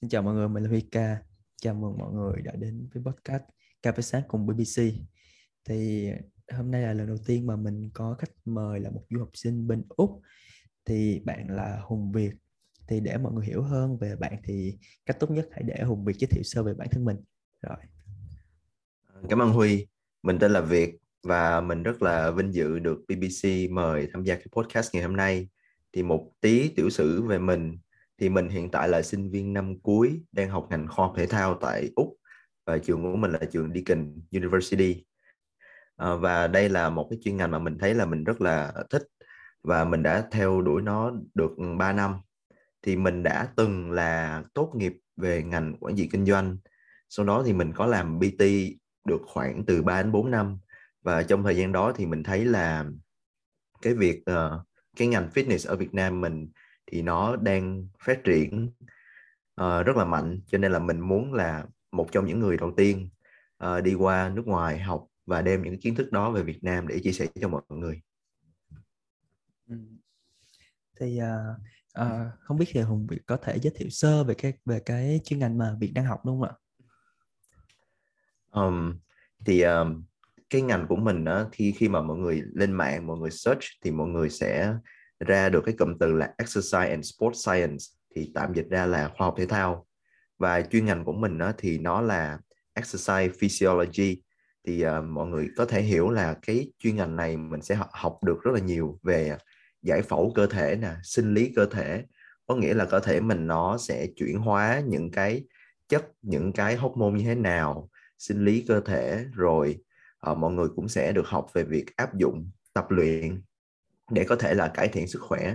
Xin chào mọi người, mình là Huy Ca. Chào mừng mọi người đã đến với podcast Cà phê sáng cùng BBC. Thì hôm nay là lần đầu tiên mà mình có khách mời là một du học sinh bên Úc. Thì bạn là Hùng Việt. Thì để mọi người hiểu hơn về bạn thì cách tốt nhất hãy để Hùng Việt giới thiệu sơ về bản thân mình. Rồi. Cảm ơn Huy. Mình tên là Việt và mình rất là vinh dự được BBC mời tham gia cái podcast ngày hôm nay. Thì một tí tiểu sử về mình thì mình hiện tại là sinh viên năm cuối đang học ngành khoa học thể thao tại Úc và trường của mình là trường Deakin University. À, và đây là một cái chuyên ngành mà mình thấy là mình rất là thích và mình đã theo đuổi nó được ừ, 3 năm. Thì mình đã từng là tốt nghiệp về ngành quản trị kinh doanh sau đó thì mình có làm BT được khoảng từ 3 đến 4 năm. Và trong thời gian đó thì mình thấy là cái việc uh, cái ngành fitness ở Việt Nam mình thì nó đang phát triển uh, rất là mạnh cho nên là mình muốn là một trong những người đầu tiên uh, đi qua nước ngoài học và đem những kiến thức đó về Việt Nam để chia sẻ cho mọi người. Ừ. Thì uh, uh, không biết thì Hùng có thể giới thiệu sơ về cái về cái chuyên ngành mà Việt đang học đúng không ạ? Um, thì um, cái ngành của mình đó, khi khi mà mọi người lên mạng mọi người search thì mọi người sẽ ra được cái cụm từ là exercise and sport science thì tạm dịch ra là khoa học thể thao. Và chuyên ngành của mình đó, thì nó là exercise physiology. Thì uh, mọi người có thể hiểu là cái chuyên ngành này mình sẽ học, học được rất là nhiều về giải phẫu cơ thể nè sinh lý cơ thể. Có nghĩa là cơ thể mình nó sẽ chuyển hóa những cái chất những cái hormone như thế nào sinh lý cơ thể rồi uh, mọi người cũng sẽ được học về việc áp dụng tập luyện để có thể là cải thiện sức khỏe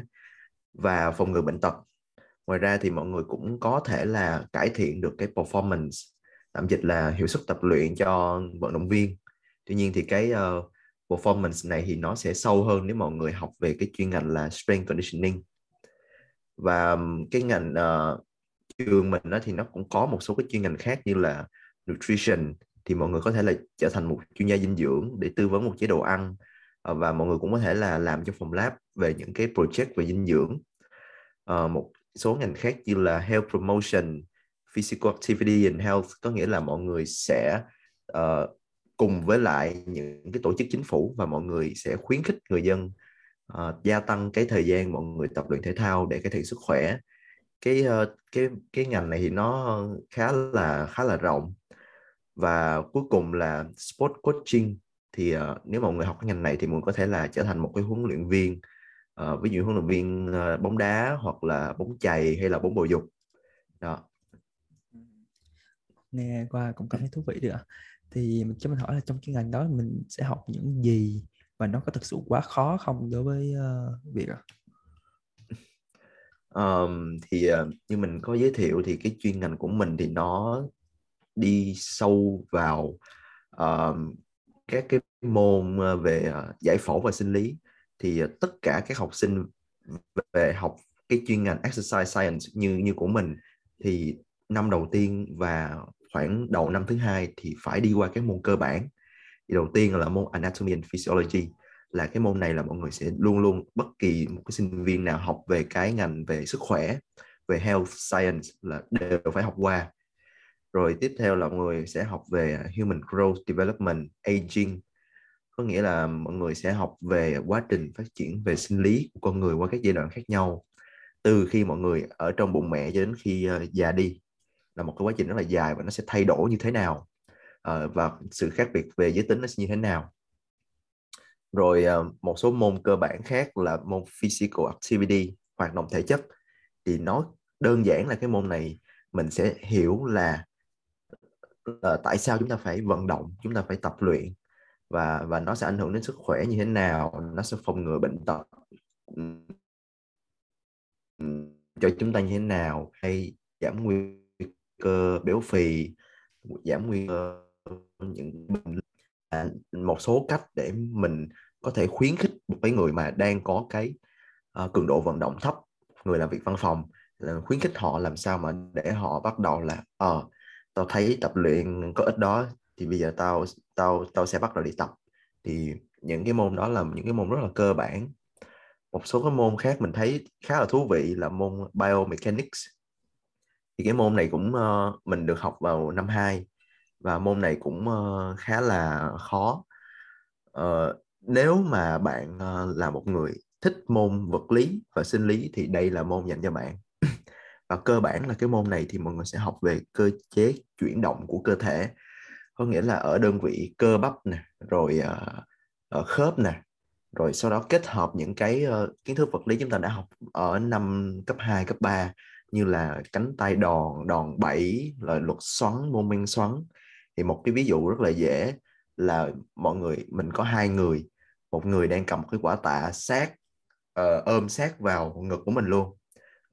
và phòng ngừa bệnh tật. Ngoài ra thì mọi người cũng có thể là cải thiện được cái performance tạm dịch là hiệu suất tập luyện cho vận động viên. Tuy nhiên thì cái uh, performance này thì nó sẽ sâu hơn nếu mọi người học về cái chuyên ngành là strength conditioning. Và cái ngành uh, trường mình đó thì nó cũng có một số cái chuyên ngành khác như là nutrition thì mọi người có thể là trở thành một chuyên gia dinh dưỡng để tư vấn một chế độ ăn Ờ, và mọi người cũng có thể là làm trong phòng lab về những cái project về dinh dưỡng. Uh, một số ngành khác như là health promotion physical activity and health có nghĩa là mọi người sẽ uh, cùng với lại những cái tổ chức chính phủ và mọi người sẽ khuyến khích người dân uh, gia tăng cái thời gian mọi người tập luyện thể thao để cải thiện sức khỏe. Cái uh, cái cái ngành này thì nó khá là khá là rộng. Và cuối cùng là sport coaching thì uh, nếu mọi người học cái ngành này thì mọi người có thể là trở thành một cái huấn luyện viên uh, ví dụ huấn luyện viên uh, bóng đá hoặc là bóng chày hay là bóng bầu dục. Đó. Nghe qua cũng cảm thấy thú vị được thì mình cho mình hỏi là trong chuyên ngành đó mình sẽ học những gì và nó có thực sự quá khó không đối với uh, việc um, thì uh, như mình có giới thiệu thì cái chuyên ngành của mình thì nó đi sâu vào uh, các cái môn ờ, về ờ, giải phẫu và sinh lý thì ờ, tất cả các học sinh về học cái chuyên ngành exercise science như như của mình thì năm đầu tiên và khoảng đầu năm thứ hai thì phải đi qua các môn cơ bản. Thì đầu tiên là môn anatomy and physiology, là cái môn này là mọi người sẽ luôn luôn bất kỳ một cái sinh viên nào học về cái ngành về sức khỏe, về health science là đều phải học qua rồi tiếp theo là mọi người sẽ học về human growth development, aging. Có nghĩa là mọi người sẽ học về quá trình phát triển về sinh lý của con người qua các giai đoạn khác nhau. Từ khi mọi người ở trong bụng mẹ cho đến khi ờ, già đi là một cái quá trình rất là dài và nó sẽ thay đổi như thế nào. Ờ, và sự khác biệt về giới tính nó sẽ như thế nào. Rồi ờ, một số môn cơ bản khác là môn physical activity, hoạt động thể chất. Thì nó đơn giản là cái môn này mình sẽ hiểu là là tại sao chúng ta phải vận động chúng ta phải tập luyện và và nó sẽ ảnh hưởng đến sức khỏe như thế nào nó sẽ phòng ngừa bệnh tật cho chúng ta như thế nào hay giảm nguy cơ béo phì giảm nguy cơ những bệnh à, một số cách để mình có thể khuyến khích một cái người mà đang có cái uh, cường độ vận động thấp người làm việc văn phòng là khuyến khích họ làm sao mà để họ bắt đầu là ờ uh, tao thấy tập luyện có ích đó thì bây giờ tao tao tao sẽ bắt đầu đi tập. Thì những cái môn đó là những cái môn rất là cơ bản. Một số cái môn khác mình thấy khá là thú vị là môn biomechanics. Thì cái môn này cũng uh, mình được học vào năm 2 và môn này cũng uh, khá là khó. Uh, nếu mà bạn uh, là một người thích môn vật lý và sinh lý thì đây là môn dành cho bạn và cơ bản là cái môn này thì mọi người sẽ học về cơ chế chuyển động của cơ thể. Có nghĩa là ở đơn vị cơ bắp nè rồi uh, khớp nè rồi sau đó kết hợp những cái uh, kiến thức vật lý chúng ta đã học ở năm cấp 2, cấp 3 như là cánh tay đòn, đòn bẩy, là luật xoắn, mô men xoắn. Thì một cái ví dụ rất là dễ là mọi người mình có hai người một người đang cầm cái quả tạ sát uh, ôm sát vào ngực của mình luôn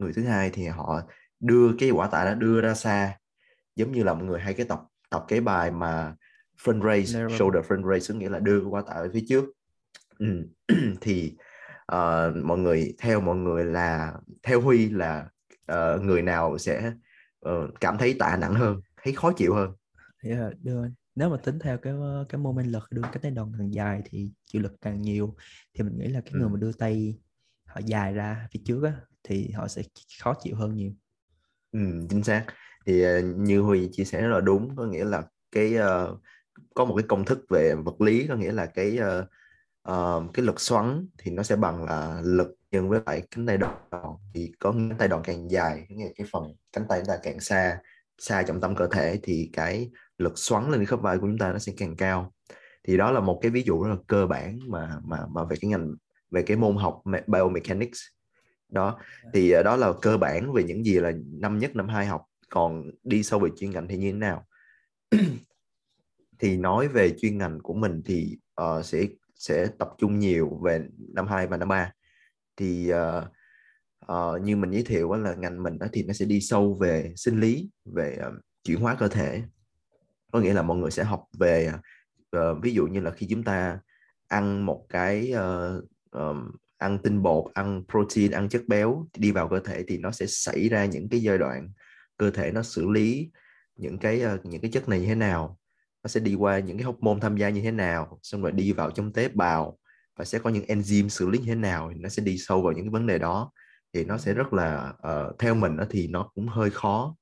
người thứ hai thì họ đưa cái quả tạ đó đưa ra xa giống như là mọi người hay cái tập tập cái bài mà front raise shoulder front raise nghĩa là đưa quả tạ về phía trước ừ. thì uh, mọi người theo mọi người là theo huy là uh, người nào sẽ uh, cảm thấy tạ nặng hơn thấy khó chịu hơn yeah, đưa nếu mà tính theo cái cái moment lực đưa cái tay đòn càng dài thì chịu lực càng nhiều thì mình nghĩ là cái ừ. người mà đưa tay họ dài ra phía trước á thì họ sẽ khó chịu hơn nhiều. Ừ, chính xác. Thì ờ, như huy chia sẻ rất là đúng có nghĩa là cái uh, có một cái công thức về vật lý có nghĩa là cái uh, uh, cái lực xoắn thì nó sẽ bằng là lực nhân với lại cánh tay đòn thì có cánh tay đòn càng dài nghĩa là cái phần cánh tay chúng ta càng xa xa trọng tâm cơ thể thì cái lực xoắn lên khớp vai của chúng ta nó sẽ càng cao. Thì đó là một cái ví dụ rất là cơ bản mà mà mà về cái ngành về cái môn học biomechanics đó thì ờ, đó là cơ bản về những gì là năm nhất năm hai học. Còn đi sâu về chuyên ngành thì như thế nào? Thì nói về chuyên ngành của mình thì uh, sẽ sẽ tập trung nhiều về năm 2 và năm 3 thì uh, uh, như mình giới thiệu là ngành mình đó thì nó sẽ đi sâu về sinh lý về uh, chuyển hóa cơ thể. Có nghĩa là mọi người sẽ học về uh, ví dụ như là khi chúng ta ăn một cái uh, um, ăn tinh bột ăn protein ăn chất béo đi vào cơ thể thì nó sẽ xảy ra những cái giai đoạn cơ thể nó xử lý những cái ờ, những cái chất này như thế nào nó sẽ đi qua những cái hóc môn tham gia như thế nào xong rồi đi vào trong tế bào và sẽ có những enzyme xử lý như thế nào thì nó sẽ đi sâu vào những cái vấn đề đó. Thì nó sẽ rất là uh, theo mình đó thì nó cũng hơi khó.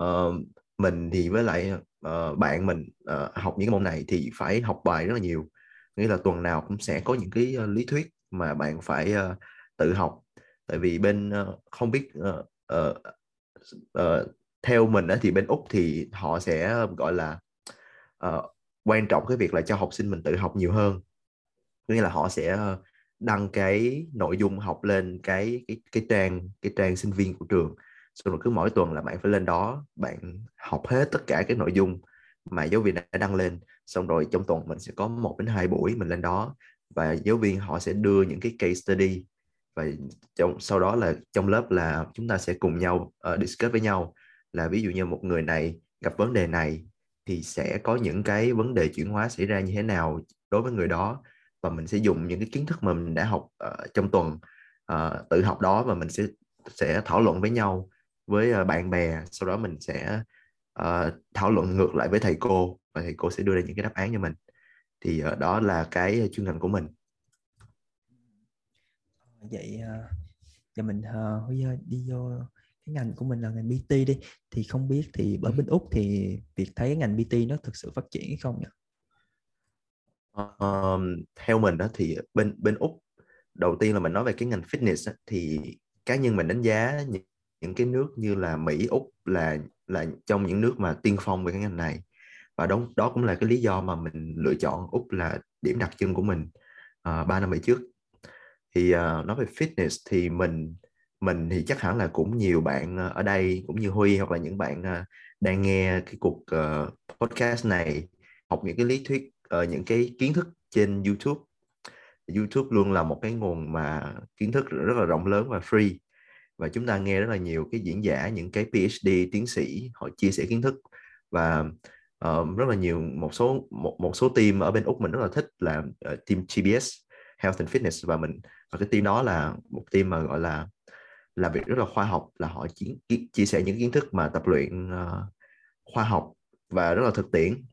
Uh, mình thì với lại uh, bạn mình uh, học những cái môn này thì phải học bài rất là nhiều. Nghĩa là tuần nào cũng sẽ có những cái uh, lý thuyết mà bạn phải uh, tự học. Tại vì bên uh, không biết uh, uh, uh, theo mình đó thì bên úc thì họ sẽ gọi là uh, quan trọng cái việc là cho học sinh mình tự học nhiều hơn. Nghĩa là họ sẽ đăng cái nội dung học lên cái cái cái trang cái trang sinh viên của trường. Xong rồi cứ mỗi tuần là bạn phải lên đó bạn học hết tất cả cái nội dung mà giáo viên đã đăng lên. Xong rồi trong tuần mình sẽ có một đến hai buổi mình lên đó và giáo viên họ sẽ đưa những cái case study và trong sau đó là trong lớp là chúng ta sẽ cùng nhau uh, discuss với nhau là ví dụ như một người này gặp vấn đề này thì sẽ có những cái vấn đề chuyển hóa xảy ra như thế nào đối với người đó và mình sẽ dùng những cái kiến thức mà mình đã học uh, trong tuần uh, tự học đó và mình sẽ sẽ thảo luận với nhau với uh, bạn bè. Sau đó mình sẽ uh, thảo luận ngược lại với thầy cô và thầy cô sẽ đưa ra những cái đáp án cho mình thì uh, đó là cái chuyên ngành của mình. Vậy uh, giờ mình bây giờ đi vô cái ngành của mình là ngành BT đi. Thì không biết thì ở bên úc thì việc thấy ngành BT nó thực sự phát triển không nhỉ? Uh, theo mình đó thì bên bên úc đầu tiên là mình nói về cái ngành fitness thì cá nhân mình đánh giá những, những cái nước như là Mỹ úc là là trong những nước mà tiên phong về cái ngành này và đó đó cũng là cái lý do mà mình lựa chọn úc là điểm đặc trưng của mình à, uh, 3 năm về trước. Thì uh, nói về fitness thì mình mình thì chắc hẳn là cũng nhiều bạn à, ở đây cũng như Huy hoặc là những bạn đang nghe cái cuộc uh, podcast này học những cái lý thuyết uh, những cái kiến thức trên YouTube. YouTube luôn là một cái nguồn mà kiến thức rất là rộng lớn và free. Và chúng ta nghe rất là nhiều cái diễn giả những cái PhD tiến sĩ họ chia sẻ kiến thức. Và uh, rất là nhiều một số một một số team ở bên úc mình rất là thích là uh, team GBS Health and Fitness và mình và cái team đó là một team mà gọi là làm việc rất là khoa học là họ chỉ, chia sẻ những kiến thức mà tập luyện uh, khoa học và rất là thực tiễn.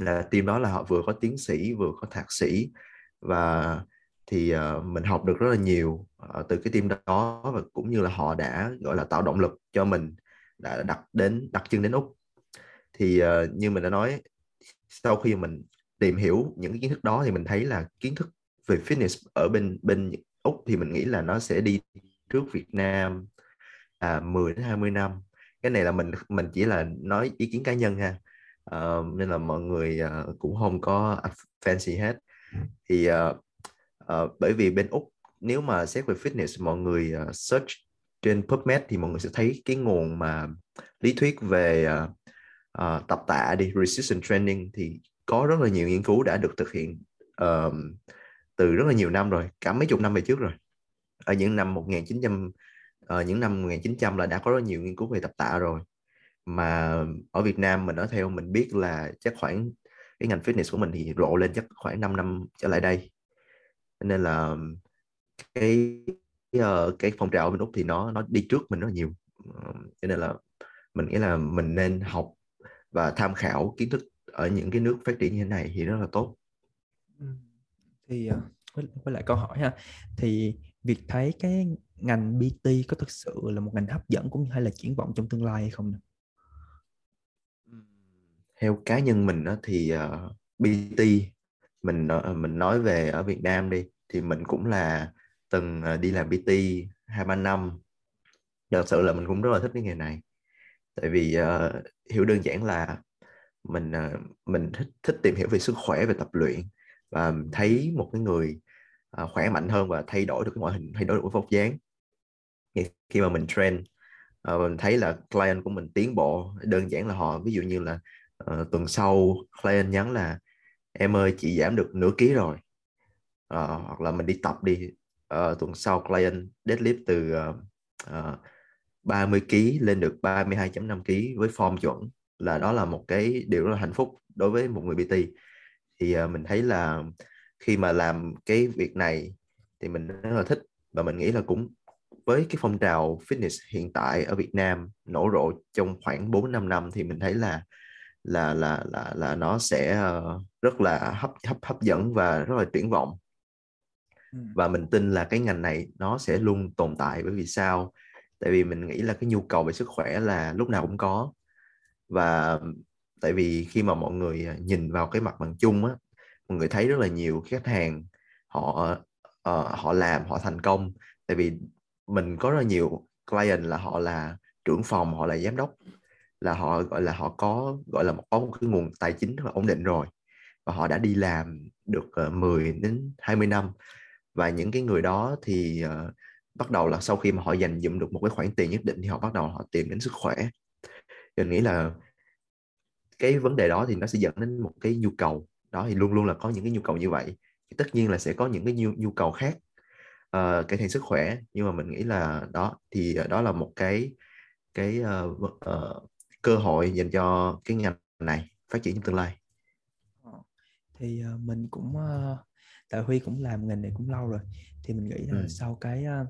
Là team đó là họ vừa có tiến sĩ vừa có thạc sĩ và thì uh, mình học được rất là nhiều uh, từ cái team đó và cũng như là họ đã gọi là tạo động lực cho mình đã đặt đến đặt chân đến úc thì uh, như mình đã nói sau khi mình tìm hiểu những cái kiến thức đó thì mình thấy là kiến thức về fitness ở bên bên úc thì mình nghĩ là nó sẽ đi trước Việt Nam à, 10 đến 20 năm. Cái này là mình mình chỉ là nói ý kiến cá nhân ha. Uh, nên là mọi người uh, cũng không có fancy hết. Thì uh, uh, bởi vì bên úc nếu mà xét về fitness mọi người uh, search trên PubMed thì mọi người sẽ thấy cái nguồn mà lý thuyết về uh, uh, tập tạ đi resistance training thì có rất là nhiều nghiên cứu đã được thực hiện uh, từ rất là nhiều năm rồi cả mấy chục năm về trước rồi. Ở những năm 1900 uh, ờ, những năm 1900 là đã có rất nhiều nghiên cứu về tập tạ rồi. Mà ở Việt Nam mình nói theo mình biết là chắc khoảng cái ngành fitness của mình thì rộ lên chắc khoảng 5 năm trở lại đây. Nên là cái cái, cái phong trào bên úc thì nó nó đi trước mình rất là nhiều. Cho nên là mình nghĩ là mình nên học và tham khảo kiến thức ở những cái nước phát triển như thế này thì rất là tốt. Thì uh, với, với lại câu hỏi ha thì việc thấy cái ngành PT có thực sự là một ngành hấp dẫn cũng hay là triển vọng trong tương lai hay không? Theo cá nhân mình đó, thì uh, PT mình uh, mình nói về ở Việt Nam đi thì mình cũng là từng uh, đi làm PT hai ba năm. Thật sự là mình cũng rất là thích cái nghề này tại vì uh, hiểu đơn giản là mình uh, mình thích thích tìm hiểu về sức khỏe về tập luyện và thấy một cái người uh, khỏe mạnh hơn và thay đổi được cái ngoại hình thay đổi được cái vóc dáng. Khi mà mình train uh, mình thấy là client của mình tiến bộ. Đơn giản là họ ví dụ như là uh, tuần sau client nhắn là em ơi chị giảm được nửa ký rồi. Uh, hoặc là mình đi tập đi. Uh, tuần sau client deadlift từ uh, uh, 30 kg lên được 32.5 kg với form chuẩn là đó là một cái điều rất là hạnh phúc đối với một người PT thì uh, mình thấy là khi mà làm cái việc này thì mình rất là thích và mình nghĩ là cũng với cái phong trào fitness hiện tại ở Việt Nam nổ rộ trong khoảng 4 5 năm thì mình thấy là là là là là nó sẽ uh, rất là hấp hấp hấp dẫn và rất là triển vọng. Ừ. và mình tin là cái ngành này nó sẽ luôn tồn tại bởi vì sao tại vì mình nghĩ là cái nhu cầu về sức khỏe là lúc nào cũng có. Và tại vì khi mà mọi người à, nhìn vào cái mặt bằng chung á mọi người thấy rất là nhiều khách hàng họ uh, họ làm họ thành công. Tại vì mình có rất là nhiều client là họ là trưởng phòng họ là giám đốc là họ gọi là họ có gọi là có một cái nguồn tài chính rất là ổn định rồi. Và họ đã đi làm được ờ, uh, 10 đến 20 năm. Và những cái người đó thì uh, bắt đầu là sau khi mà họ dành dụm được một cái khoản tiền nhất định thì họ bắt đầu họ tìm đến sức khỏe. Mình nghĩ là cái vấn đề đó thì nó sẽ dẫn đến một cái nhu cầu. Đó thì luôn luôn là có những cái nhu cầu như vậy. Tất nhiên là sẽ có những cái nhu, nhu cầu khác uh, cải thiện sức khỏe. Nhưng mà mình nghĩ là đó thì đó là một cái cái uh, uh, cơ hội dành cho cái ngành này phát triển trong tương lai. Thì uh, mình cũng uh, tại huy cũng làm ngành này cũng lâu rồi thì mình nghĩ là ừ. sau cái uh,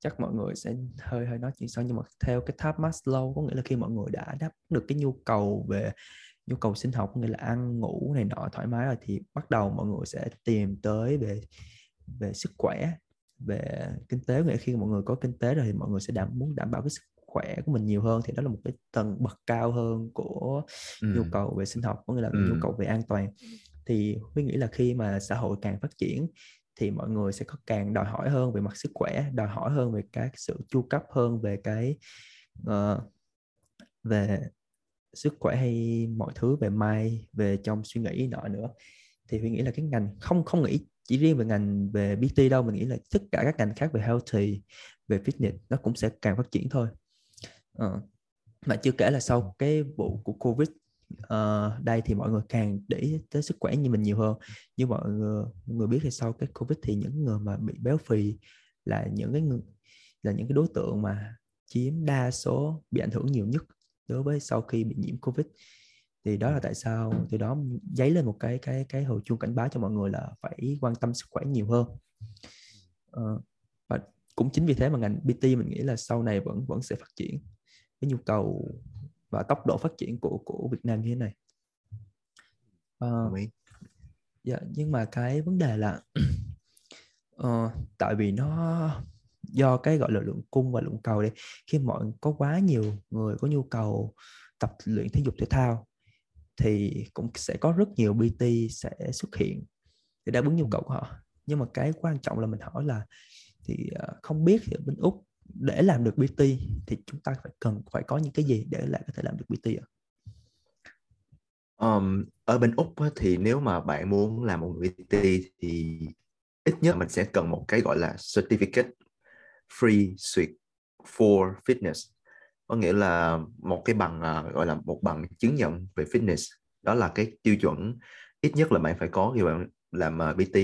chắc mọi người sẽ hơi hơi nói chuyện sau nhưng mà theo cái tháp Maslow có nghĩa là khi mọi người đã đáp được cái nhu cầu về nhu cầu sinh học nghĩa là ăn ngủ này nọ thoải mái rồi thì bắt đầu mọi người sẽ tìm tới về về sức khỏe về kinh tế nghĩa khi mọi người có kinh tế rồi thì mọi người sẽ đảm muốn đảm bảo cái sức khỏe của mình nhiều hơn thì đó là một cái tầng bậc cao hơn của ừ. nhu cầu về sinh học có nghĩa là ừ. nhu cầu về an toàn thì huy nghĩ là khi mà xã hội càng phát triển thì mọi người sẽ có càng đòi hỏi hơn về mặt sức khỏe đòi hỏi hơn về cái sự chu cấp hơn về cái uh, về sức khỏe hay mọi thứ về mai về trong suy nghĩ nọ nữa. Thì huy nghĩ là cái ngành không không nghĩ chỉ riêng về ngành về PT đâu mình nghĩ là tất cả các ngành khác về healthy về fitness nó cũng sẽ càng phát triển thôi. Uh, mà chưa kể là sau cái vụ của covid uh, đây thì mọi người càng để ý tới sức khỏe như mình nhiều hơn. Như mọi người, mọi người biết thì sau cái covid thì những người mà bị béo phì là những cái người là những cái đối tượng mà chiếm đa số bị ảnh hưởng nhiều nhất đối với sau khi bị nhiễm covid. Thì đó là tại sao từ đó dấy lên một cái cái cái hồi chuông cảnh báo cho mọi người là phải quan tâm sức khỏe nhiều hơn. Uh, và cũng chính vì thế mà ngành PT mình nghĩ là sau này vẫn vẫn sẽ phát triển cái nhu cầu và tốc độ phát triển của của Việt Nam như thế này. Uh, dạ, nhưng mà cái vấn đề là uh, tại vì nó do cái gọi là lượng cung và lượng cầu đi khi mọi có quá nhiều người có nhu cầu tập luyện thể dục thể thao thì cũng sẽ có rất nhiều PT sẽ xuất hiện để đáp ứng nhu cầu của họ. Nhưng mà cái quan trọng là mình hỏi là thì uh, không biết thì bên úc để làm được PT thì chúng ta phải cần phải có những cái gì để lại có thể làm được PT ạ? Um, ở bên úc thì nếu mà bạn muốn làm một người PT thì ít nhất mình sẽ cần một cái gọi là certificate free suite for fitness. Có nghĩa là một cái bằng à, gọi là một bằng chứng nhận về fitness. Đó là cái tiêu chuẩn ít nhất là bạn phải có khi bạn làm à, BT PT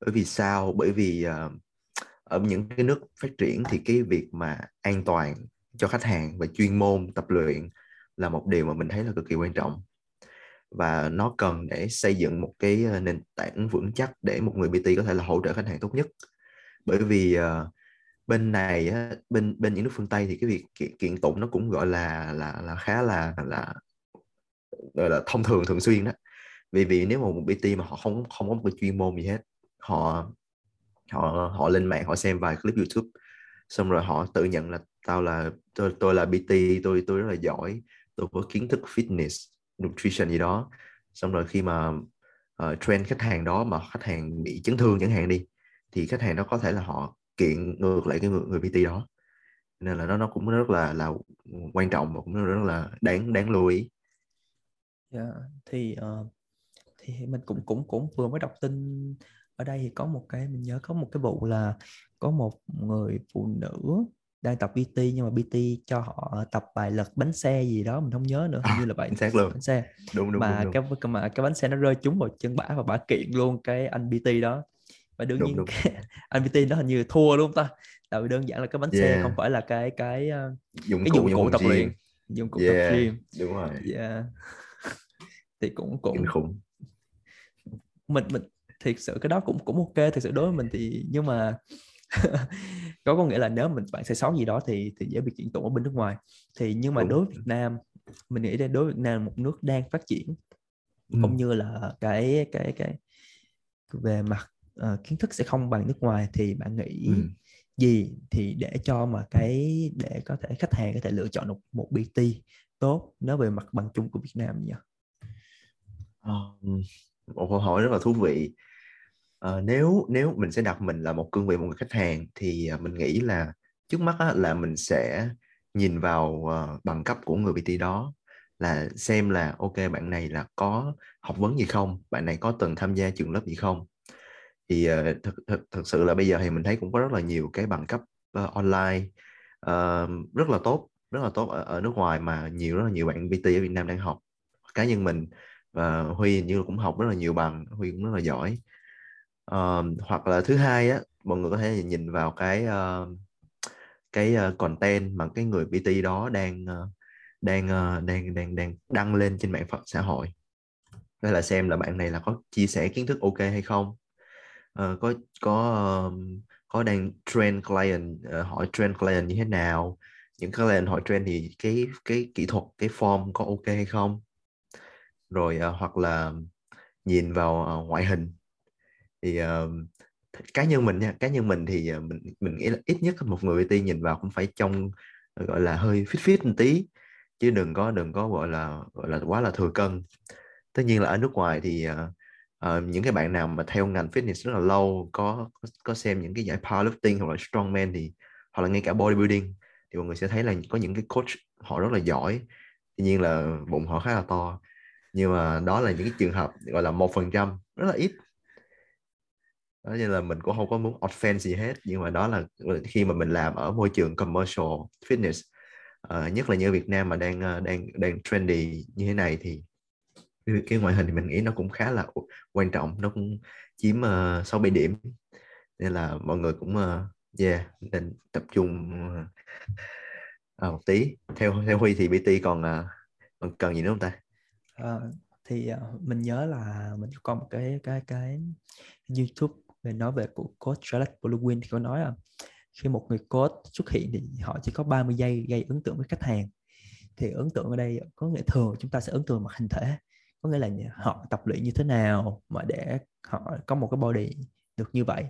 bởi vì sao? Bởi vì uh, ở những cái nước phát triển thì cái việc mà an toàn cho khách hàng và chuyên môn tập luyện là một điều mà mình thấy là cực kỳ quan trọng. Và nó cần để xây dựng một cái ờ, nền tảng vững chắc để một người BT có thể là hỗ trợ khách hàng tốt nhất. Bởi vì uh, bên này bên bên những nước phương Tây thì cái việc kiện, kiện tụng nó cũng gọi là là là khá là là gọi là thông thường thường xuyên đó. Vì vì nếu mà một BT mà họ không không có một cái chuyên môn gì hết họ họ họ lên mạng họ xem vài clip YouTube. Xong rồi họ tự nhận là tao là tôi tôi là PT tôi tôi rất là giỏi. Tôi có kiến thức fitness nutrition gì đó. Xong rồi khi mà uh, trend khách hàng đó mà khách hàng bị chấn thương chẳng hạn đi thì khách hàng đó có thể là họ kiện ngược lại cái người, người PT đó. Nên là nó nó cũng rất là là quan trọng và cũng rất là đáng đáng lưu ý. Yeah, thì uh, thì mình cũng cũng cũng vừa mới đọc tin ở đây thì có một cái mình nhớ có một cái vụ là có một người phụ nữ đang tập PT nhưng mà PT cho họ tập bài lật bánh xe gì đó mình không nhớ nữa hình như là vậy xác luôn bánh xe đúng đúng mà đúng, đúng. cái mà cái bánh xe nó rơi trúng vào chân bả và bả kiện luôn cái anh PT đó và đương đúng, nhiên đúng. Cái, anh PT đó hình như thua không ta tại vì đơn giản là cái bánh yeah. xe không phải là cái cái ờ, dụng cái dụng cụ tập luyện dụng cụ yeah. tập gym đúng rồi yeah. thì cũng cũng Kinh khủng mình mình thiệt sự cái đó cũng cũng ok thực sự đối với mình thì nhưng mà có có nghĩa là nếu mình bạn sai sót gì đó thì thì dễ bị kiện tụng ở bên nước ngoài thì nhưng mà đối với Việt Nam mình nghĩ đây đối với Việt Nam một nước đang phát triển ừ. cũng như là cái cái cái về mặt uh, kiến thức sẽ không bằng nước ngoài thì bạn nghĩ ừ. gì thì để cho mà cái để có thể khách hàng có thể lựa chọn một một BT tốt nếu về mặt bằng chung của Việt Nam nhỉ? Um, một câu hỏi rất là thú vị uh, nếu nếu mình sẽ đặt mình là một cương vị một người khách hàng thì à, mình nghĩ là trước mắt á, là mình sẽ nhìn vào uh, bằng cấp của người PT đó là xem là ok bạn này là có học vấn gì không? Bạn này có từng tham gia trường lớp gì không? Thì uh, thực, thực thực sự là bây giờ thì mình thấy cũng có rất là nhiều cái bằng cấp uh, online uh, rất là tốt rất là tốt ở, ở nước ngoài mà nhiều rất là nhiều bạn PT ở Việt Nam đang học. Cá nhân mình và Huy như cũng học rất là nhiều bằng Huy cũng rất là giỏi uh, hoặc là thứ hai á mọi người có thể nhìn vào cái uh, cái uh, content mà cái người PT đó đang uh, đang uh, đang đang đang đăng lên trên mạng xã hội. Đây là xem là bạn này là có chia sẻ kiến thức ok hay không. Uh, có có uh, có đang train client uh, hỏi train client như thế nào. Những cái client hỏi train thì cái cái kỹ thuật cái form có ok hay không? Rồi uh, hoặc là nhìn vào uh, ngoại hình thì uh, cá nhân mình nha cá nhân mình thì uh, mình mình nghĩ là ít nhất một người PT nhìn vào cũng phải trông ờ, gọi là hơi fit fit một tí. Chứ đừng có đừng có gọi là gọi là quá là thừa cân. Tất nhiên là ở nước ngoài thì uh, uh, những cái bạn nào mà theo ngành fitness rất là lâu có có xem những cái giải powerlifting hoặc là strongman thì hoặc là ngay cả bodybuilding thì mọi người sẽ thấy là có những cái coach họ rất là giỏi. Tuy nhiên là bụng họ khá là to. Nhưng mà đó là những cái trường hợp gọi là một phần trăm rất là ít đó nên là mình cũng không có muốn offend gì hết nhưng mà đó là khi mà mình làm ở môi trường commercial fitness uh, nhất là như Việt Nam mà đang uh, đang đang trendy như thế này thì cái ngoại hình thì mình nghĩ nó cũng khá là quan trọng nó cũng chiếm uh, 6 7 điểm. Nên là mọi người cũng uh, yeah nên tập trung uh, một tí. Theo theo Huy thì BT còn uh, còn cần gì nữa không ta? Uh, thì uh, mình nhớ là mình có một cái cái cái YouTube về nói về của coach Charlotte Bluewin thì có nói là khi một người coach xuất hiện thì họ chỉ có 30 giây gây ấn tượng với khách hàng. Thì ấn tượng ở đây có nghĩa thường chúng ta sẽ ấn tượng mặt hình thể. Có nghĩa là họ tập luyện như thế nào mà để họ có một cái body được như vậy.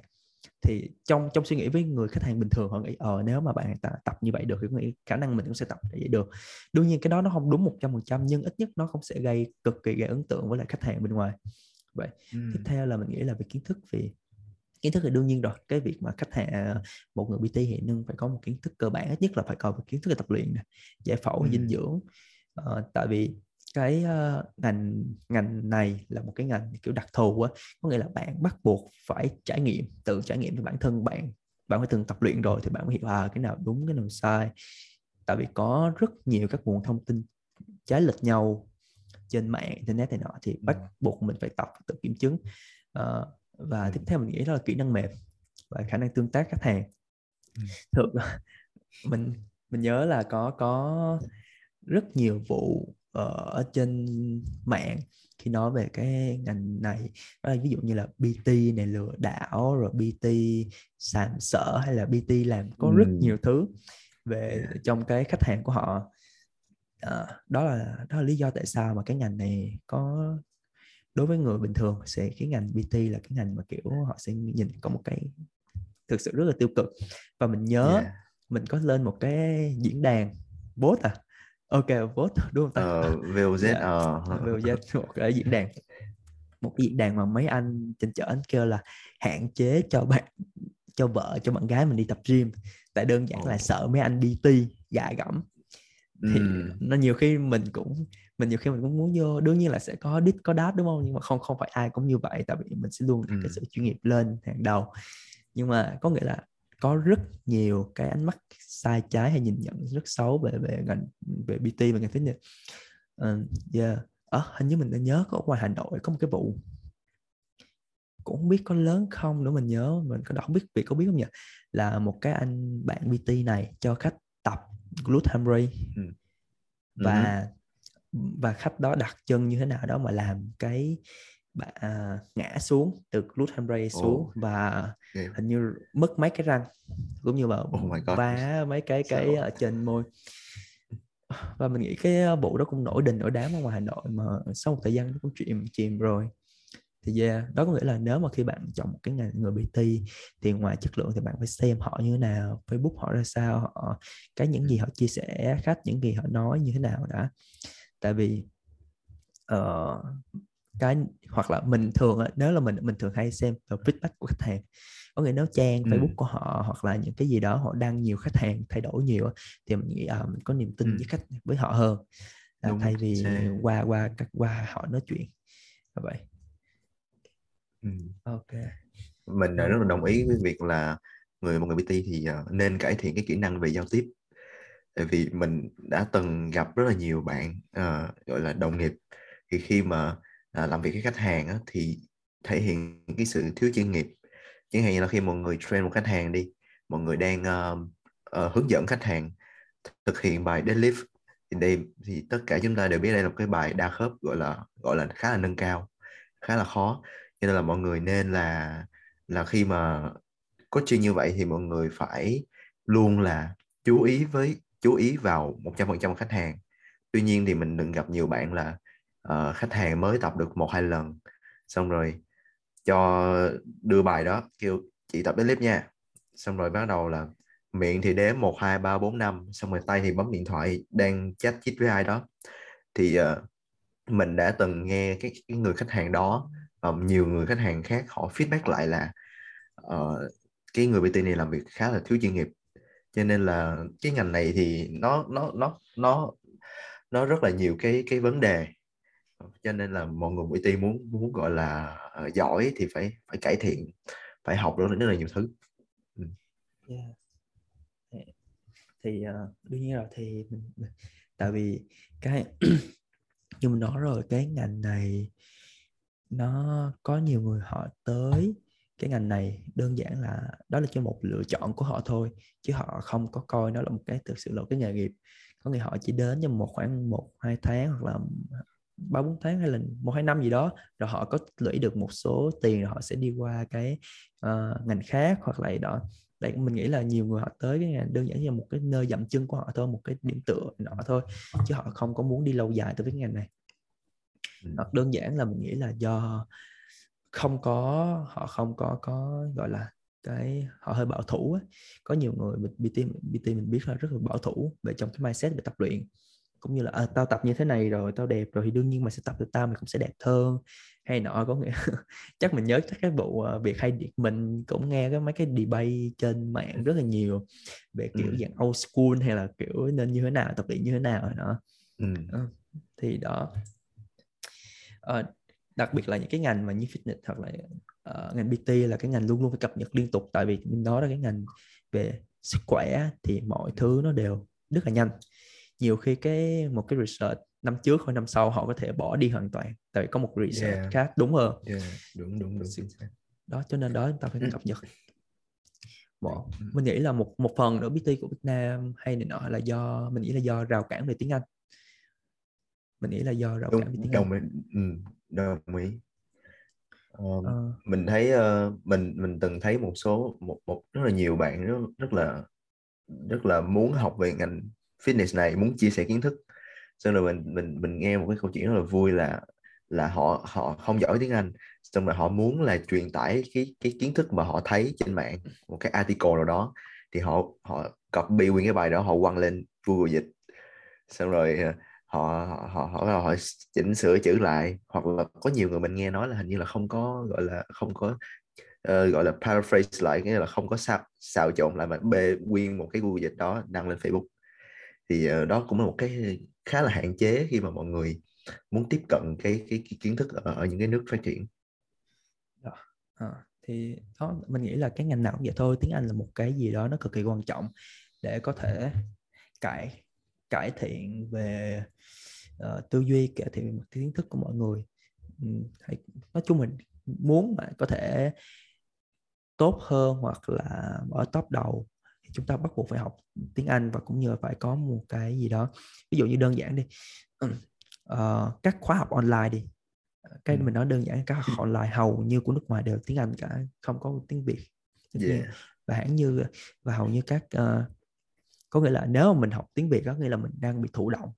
Thì trong trong suy nghĩ với người khách hàng bình thường họ nghĩ ờ nếu mà bạn ta tập như vậy được thì nghĩ khả năng mình cũng sẽ tập như vậy được. Đương nhiên cái đó nó không đúng một trăm phần trăm nhưng ít nhất nó không sẽ gây cực kỳ gây ấn tượng với lại khách hàng bên ngoài. Vậy ừ. tiếp theo là mình nghĩ là về kiến thức vì kiến thức thì đương nhiên rồi. Cái việc mà khách hàng một người PT thì nên phải có một kiến thức cơ bản ít nhất là phải có một kiến thức về tập luyện giải phẫu ừ. dinh dưỡng. Uh, tại vì cái uh, ngành ngành này là một cái ngành kiểu đặc thù á có nghĩa là bạn bắt buộc phải trải nghiệm tự trải nghiệm cho bản thân bạn bạn phải từng tập luyện rồi thì bạn mới hiểu à cái nào đúng cái nào sai. Tại vì có rất nhiều các nguồn thông tin trái lệch nhau trên mạng internet này nọ thì bắt buộc mình phải tập tự kiểm chứng. Uh, và tiếp theo mình nghĩ đó là kỹ năng mềm và khả năng tương tác khách hàng. Thường mình mình nhớ là có có rất nhiều vụ ở trên mạng khi nói về cái ngành này. Đó là ví dụ như là BT này lừa đảo rồi BT sàm sở hay là BT làm có rất nhiều thứ về trong cái khách hàng của họ. À, đó là đó là lý do tại sao mà cái ngành này có đối với người bình thường sẽ cái ngành BT là cái ngành mà kiểu họ sẽ nhìn có một cái thực sự rất là tiêu cực. Và mình nhớ yeah. mình có lên một cái diễn đàn bot à? Ok vote đúng không ta? Ờ, VOZ dạ, ờ. VOZ một cái diễn đàn. Một diễn đàn mà mấy anh trên chợ anh kêu là hạn chế cho bạn cho vợ cho bạn gái mình đi tập gym. Tại đơn giản là sợ mấy anh BT gạ gẫm thì ừ. nó nhiều khi mình cũng mình nhiều khi mình cũng muốn vô đương nhiên là sẽ có đít có đát đúng không nhưng mà không không phải ai cũng như vậy tại vì mình sẽ luôn đặt ừ. cái sự chuyên nghiệp lên hàng đầu nhưng mà có nghĩa là có rất nhiều cái ánh mắt sai trái hay nhìn nhận rất xấu về về ngành về BT và ngành fitness uh, yeah. ở ờ, hình như mình đã nhớ có ngoài Hà Nội có một cái vụ cũng không biết có lớn không nữa mình nhớ mình có đọc biết việc có biết không nhỉ là một cái anh bạn BT này cho khách ray ừ. và ừ. và khách đó đặt chân như thế nào đó mà làm cái bà à, ngã xuống từ ray xuống oh. và yeah. hình như mất mấy cái răng cũng như là oh vá mấy cái cái ở trên môi và mình nghĩ cái bộ đó cũng nổi đình nổi đám ở ngoài Hà Nội mà sau một thời gian nó cũng chìm chìm rồi thì yeah, đó có nghĩa là nếu mà khi bạn chọn một cái ngành người BT thì ngoài chất lượng thì bạn phải xem họ như thế nào Facebook họ ra sao họ cái những gì họ chia sẻ khách những gì họ nói như thế nào đã. Tại vì uh, cái hoặc là mình thường nếu là mình mình thường hay xem feedback của khách hàng. Có nghĩa nếu trang ừ. Facebook của họ hoặc là những cái gì đó họ đăng nhiều khách hàng thay đổi nhiều thì mình nghĩ à, mình có niềm tin ừ. với khách với họ hơn. À, thay vì Sẽ... qua qua các qua họ nói chuyện. Vậy ừ. ok. Mình rất là đồng ý với việc là người một người PT thì uh, nên cải thiện cái kỹ năng về giao tiếp. Tại vì mình đã từng gặp rất là nhiều bạn uh, gọi là đồng nghiệp. Thì khi mà à, làm việc với khách hàng á, thì thể hiện cái sự thiếu chuyên nghiệp. Chẳng hạn như là khi một người train một khách hàng đi một người đang uh, uh, hướng dẫn khách hàng thực hiện bài deadlift thì đây thì tất cả chúng ta đều biết đây là một cái bài đa khớp gọi là gọi là khá là nâng cao khá là khó cho nên là mọi người nên là là khi mà coaching như vậy thì mọi người phải luôn là chú ý với chú ý vào 100% khách hàng. Tuy nhiên thì mình đừng gặp nhiều bạn là uh, khách hàng mới tập được một hai lần xong rồi cho đưa bài đó kêu chị tập đến clip nha. Xong rồi bắt đầu là miệng thì đếm một hai ba bốn năm xong rồi tay thì bấm điện thoại đang chat chít với ai đó. Thì uh, mình đã từng nghe cái, cái người khách hàng đó um, nhiều người khách hàng khác họ feedback lại là uh, cái người BT này làm việc khá là thiếu chuyên nghiệp cho nên là cái ngành này thì nó nó nó nó nó rất là nhiều cái cái vấn đề cho nên là mọi người BT muốn muốn gọi là uh, giỏi thì phải phải cải thiện phải học rất, rất là nhiều thứ ừ. yeah. thì uh, đương nhiên rồi thì mình, tại vì cái như mình nói rồi cái ngành này nó có nhiều người họ tới cái ngành này đơn giản là đó là cho một lựa chọn của họ thôi chứ họ không có coi nó là một cái thực sự là một cái nghề nghiệp có nghĩa họ chỉ đến trong một khoảng một hai tháng hoặc là ba bốn tháng hay là một hai năm gì đó rồi họ có lũy được một số tiền rồi họ sẽ đi qua cái uh, ngành khác hoặc là đó đây mình nghĩ là nhiều người họ tới cái ngành đơn giản như là một cái nơi dậm chân của họ thôi một cái điểm tựa nọ thôi chứ họ không có muốn đi lâu dài tới cái ngành này hoặc đơn giản là mình nghĩ là do không có họ không có có gọi là cái họ hơi bảo thủ á. có nhiều người mình BT BT mình biết là rất là bảo thủ về trong cái mindset về tập luyện cũng như là à, tao tập như thế này rồi tao đẹp rồi thì đương nhiên mà sẽ tập được tao mình cũng sẽ đẹp hơn hay nọ có nghĩa chắc mình nhớ chắc cái vụ uh, việc hay mình cũng nghe cái mấy cái debate trên mạng rất là nhiều về kiểu ừ. dạng old school hay là kiểu nên như thế nào tập luyện như thế nào đó ừ. uh, thì đó uh, đặc biệt là những cái ngành mà như fitness hoặc là uh, ngành PT là cái ngành luôn luôn phải cập nhật liên tục tại vì đó là cái ngành về sức khỏe thì mọi thứ nó đều rất là nhanh nhiều khi cái một cái research năm trước hoặc năm sau họ có thể bỏ đi hoàn toàn tại vì có một research yeah. khác đúng hơn yeah. đúng đúng đúng đó cho nên đó chúng ta phải cập nhật Bộ. Ừ. mình nghĩ là một một phần nữa BT của Việt Nam hay này nọ là do mình nghĩ là do rào cản về tiếng Anh mình nghĩ là do rào cản về tiếng đồng Anh. ý, ừ, đồng ý. Uh, mình thấy uh, mình mình từng thấy một số một một rất là nhiều bạn rất rất là rất là muốn học về ngành fitness này muốn chia sẻ kiến thức. Xong rồi mình mình mình nghe một cái câu chuyện rất là vui là là họ họ không giỏi tiếng Anh. Xong rồi họ muốn là truyền tải cái cái kiến thức mà họ thấy trên mạng một cái article nào đó. Thì họ họ copy nguyên cái bài đó họ quăng lên Google dịch. Xong rồi họ họ họ họ, họ chỉnh sửa chữ lại hoặc là có nhiều người mình nghe nói là hình như là không có gọi là không có uh, gọi là paraphrase lại nghĩa là không có xào xào trộn lại mà bê nguyên một cái Google dịch đó đăng lên Facebook. Thì uh, đó cũng là một cái khá là hạn chế khi mà mọi người muốn tiếp cận cái cái, cái kiến thức ở, ở những cái nước phát triển. À, thì đó mình nghĩ là cái ngành nào cũng vậy thôi tiếng Anh là một cái gì đó nó cực kỳ quan trọng để có thể cải cải thiện về uh, tư duy cải thiện cái kiến thức của mọi người hay nói chung mình muốn mà có thể tốt hơn hoặc là ở top đầu thì chúng ta bắt buộc phải học tiếng Anh và cũng như phải có một cái gì đó ví dụ như đơn giản đi uh, các khóa học online đi cái ừ. mình nói đơn giản các học online hầu như của nước ngoài đều tiếng Anh cả không có tiếng Việt yeah. và hẳn như và hầu như các uh, có nghĩa là nếu mà mình học tiếng Việt có nghĩa là mình đang bị thụ động.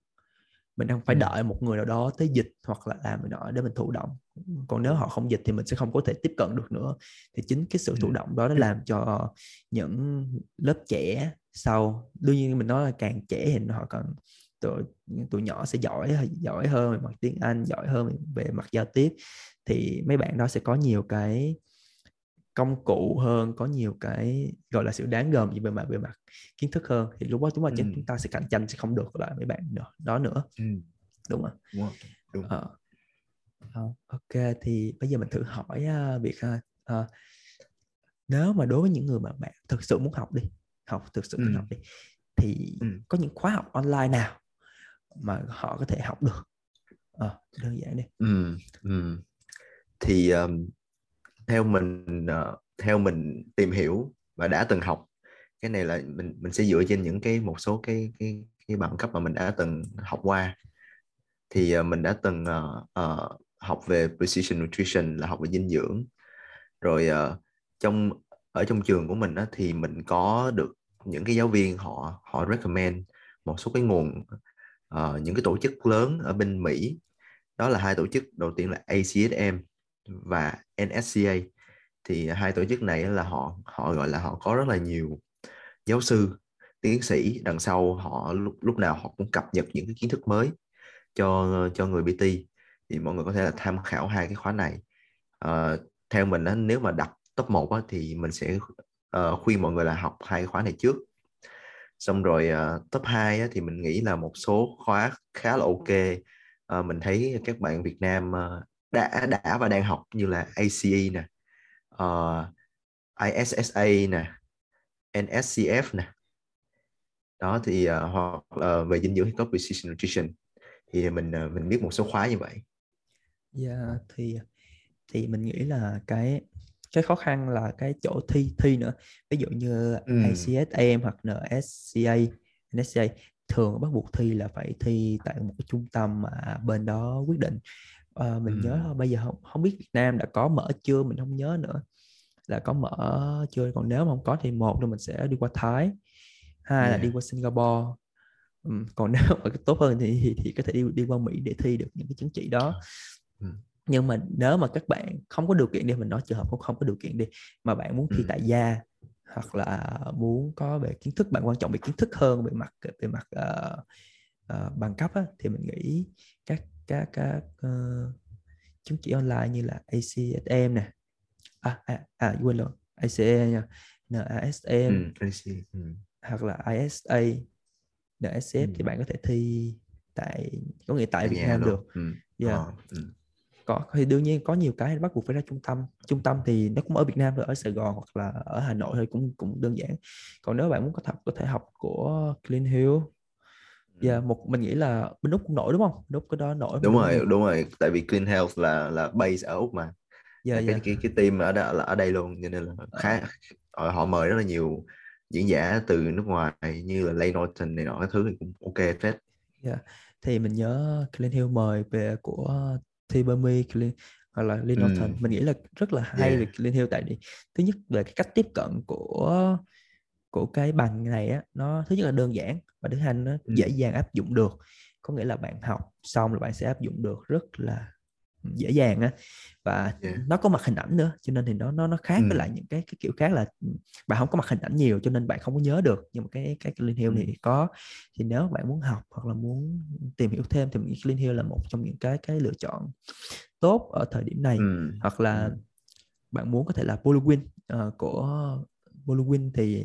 Mình đang phải ừ. đợi một người nào đó tới dịch hoặc là làm người nọ để mình thụ động. Còn nếu họ không dịch thì mình sẽ không có thể tiếp cận được nữa. Thì chính cái sự thụ động đó nó làm cho những lớp trẻ sau đương nhiên mình nói là càng trẻ thì họ còn tụi tụi nhỏ sẽ giỏi giỏi hơn về mặt tiếng Anh giỏi hơn về mặt giao tiếp. Thì mấy bạn đó sẽ có nhiều cái công cụ hơn có nhiều cái gọi là sự đáng gờm về mặt về mặt kiến thức hơn thì lúc đó chúng ta ừ. chúng ta sẽ cạnh tranh sẽ không được lại mấy bạn nữa, đó nữa ừ. đúng không đúng, đúng. Ờ, ok thì bây giờ mình thử hỏi uh, việc uh, uh, nếu mà đối với những người mà bạn thực sự muốn học đi học thực sự ừ. muốn học đi thì ừ. có những khóa học online nào mà họ có thể học được à, đơn giản đi ừ, ừ. thì um, theo mình uh, theo mình tìm hiểu và đã từng học cái này là mình mình sẽ dựa trên những cái một số cái cái cái bằng cấp mà mình đã từng học qua. Thì uh, mình đã từng uh, uh, học về precision nutrition là học về dinh dưỡng. Rồi uh, trong ở trong trường của mình đó, thì mình có được những cái giáo viên họ họ recommend một số cái nguồn uh, những cái tổ chức lớn ở bên Mỹ. Đó là hai tổ chức đầu tiên là ACSM và NSCA thì hai tổ chức này là họ họ gọi là họ có rất là nhiều giáo sư tiến sĩ đằng sau họ lúc lúc nào họ cũng cập nhật những cái kiến thức mới cho cho người BT thì mọi người có thể là tham khảo hai cái khóa này. À, theo mình á, nếu mà đặt top 1 á, thì mình sẽ uh, khuyên mọi người là học hai cái khóa này trước. Xong rồi uh, top 2 á, thì mình nghĩ là một số khóa khá là ok. Uh, mình thấy các bạn Việt Nam uh, đã đã và đang học như là ACE nè uh, ISSA nè NSCF nè đó thì uh, hoặc uh, về dinh dưỡng hay có precision nutrition thì mình uh, mình biết một số khóa như vậy. Dạ yeah, thì thì mình nghĩ là cái cái khó khăn là cái chỗ thi thi nữa ví dụ như ừ. Hoặc NSCA NSCA thường bắt buộc thi là phải thi tại một cái trung tâm mà bên đó quyết định à, mình ừ. nhớ bây giờ không không biết Việt Nam đã có mở chưa mình không nhớ nữa là có mở chưa còn nếu mà không có thì một là mình sẽ đi qua Thái hai yeah. là đi qua Singapore ừ, còn nếu mà tốt hơn thì, thì thì có thể đi đi qua Mỹ để thi được những cái chứng chỉ đó ừ. nhưng mà nếu mà các bạn không có điều kiện đi mình nói trường hợp cũng không có điều kiện đi mà bạn muốn thi ừ. tại gia hoặc là muốn có về kiến thức bạn quan trọng về kiến thức hơn về mặt về mặt uh, uh, bằng cấp á, thì mình nghĩ các các các uh, chứng chỉ online như là ACSM nè à, à, à quên rồi ACE nha NASM ừ, ừ. hoặc là ISA NSF ừ. thì bạn có thể thi tại có nghĩa tại, tại Việt Nam luôn. được ừ. yeah. Ờ, ừ. có thì đương nhiên có nhiều cái bắt buộc phải ra trung tâm trung tâm thì nó cũng ở Việt Nam thôi ở Sài Gòn hoặc là ở Hà Nội thôi cũng cũng đơn giản còn nếu bạn muốn có học có thể học của Clean Hill Dạ, yeah, một mình nghĩ là bên Úc cũng nổi đúng không? Bên Úc cái đó nổi. Đúng rồi, đúng rồi. Tại vì Clean Health là là base ở Úc mà. Dạ, yeah, cái, yeah. cái cái team ở đây là ở đây luôn, cho nên là khá à. họ mời rất là nhiều diễn giả từ nước ngoài như là Lay Norton này nọ cái thứ thì cũng ok phết. Dạ. Yeah. Thì mình nhớ Clean Hill mời về của T Bermy Clean hoặc là Lay Norton. Ừ. Mình nghĩ là rất là hay yeah. về Clean Hill tại vì thứ nhất về cái cách tiếp cận của của cái bằng này á nó thứ nhất là đơn giản và thứ hai nó ừ. dễ dàng áp dụng được có nghĩa là bạn học xong là bạn sẽ áp dụng được rất là dễ dàng á và yeah. nó có mặt hình ảnh nữa cho nên thì nó nó nó khác ừ. với lại những cái cái kiểu khác là bạn không có mặt hình ảnh nhiều cho nên bạn không có nhớ được nhưng mà cái cái Clean Hill ừ. này có thì nếu bạn muốn học hoặc là muốn tìm hiểu thêm thì Clean Hill là một trong những cái cái lựa chọn tốt ở thời điểm này ừ. hoặc là ừ. bạn muốn có thể là Boluwin uh, của Boluwin thì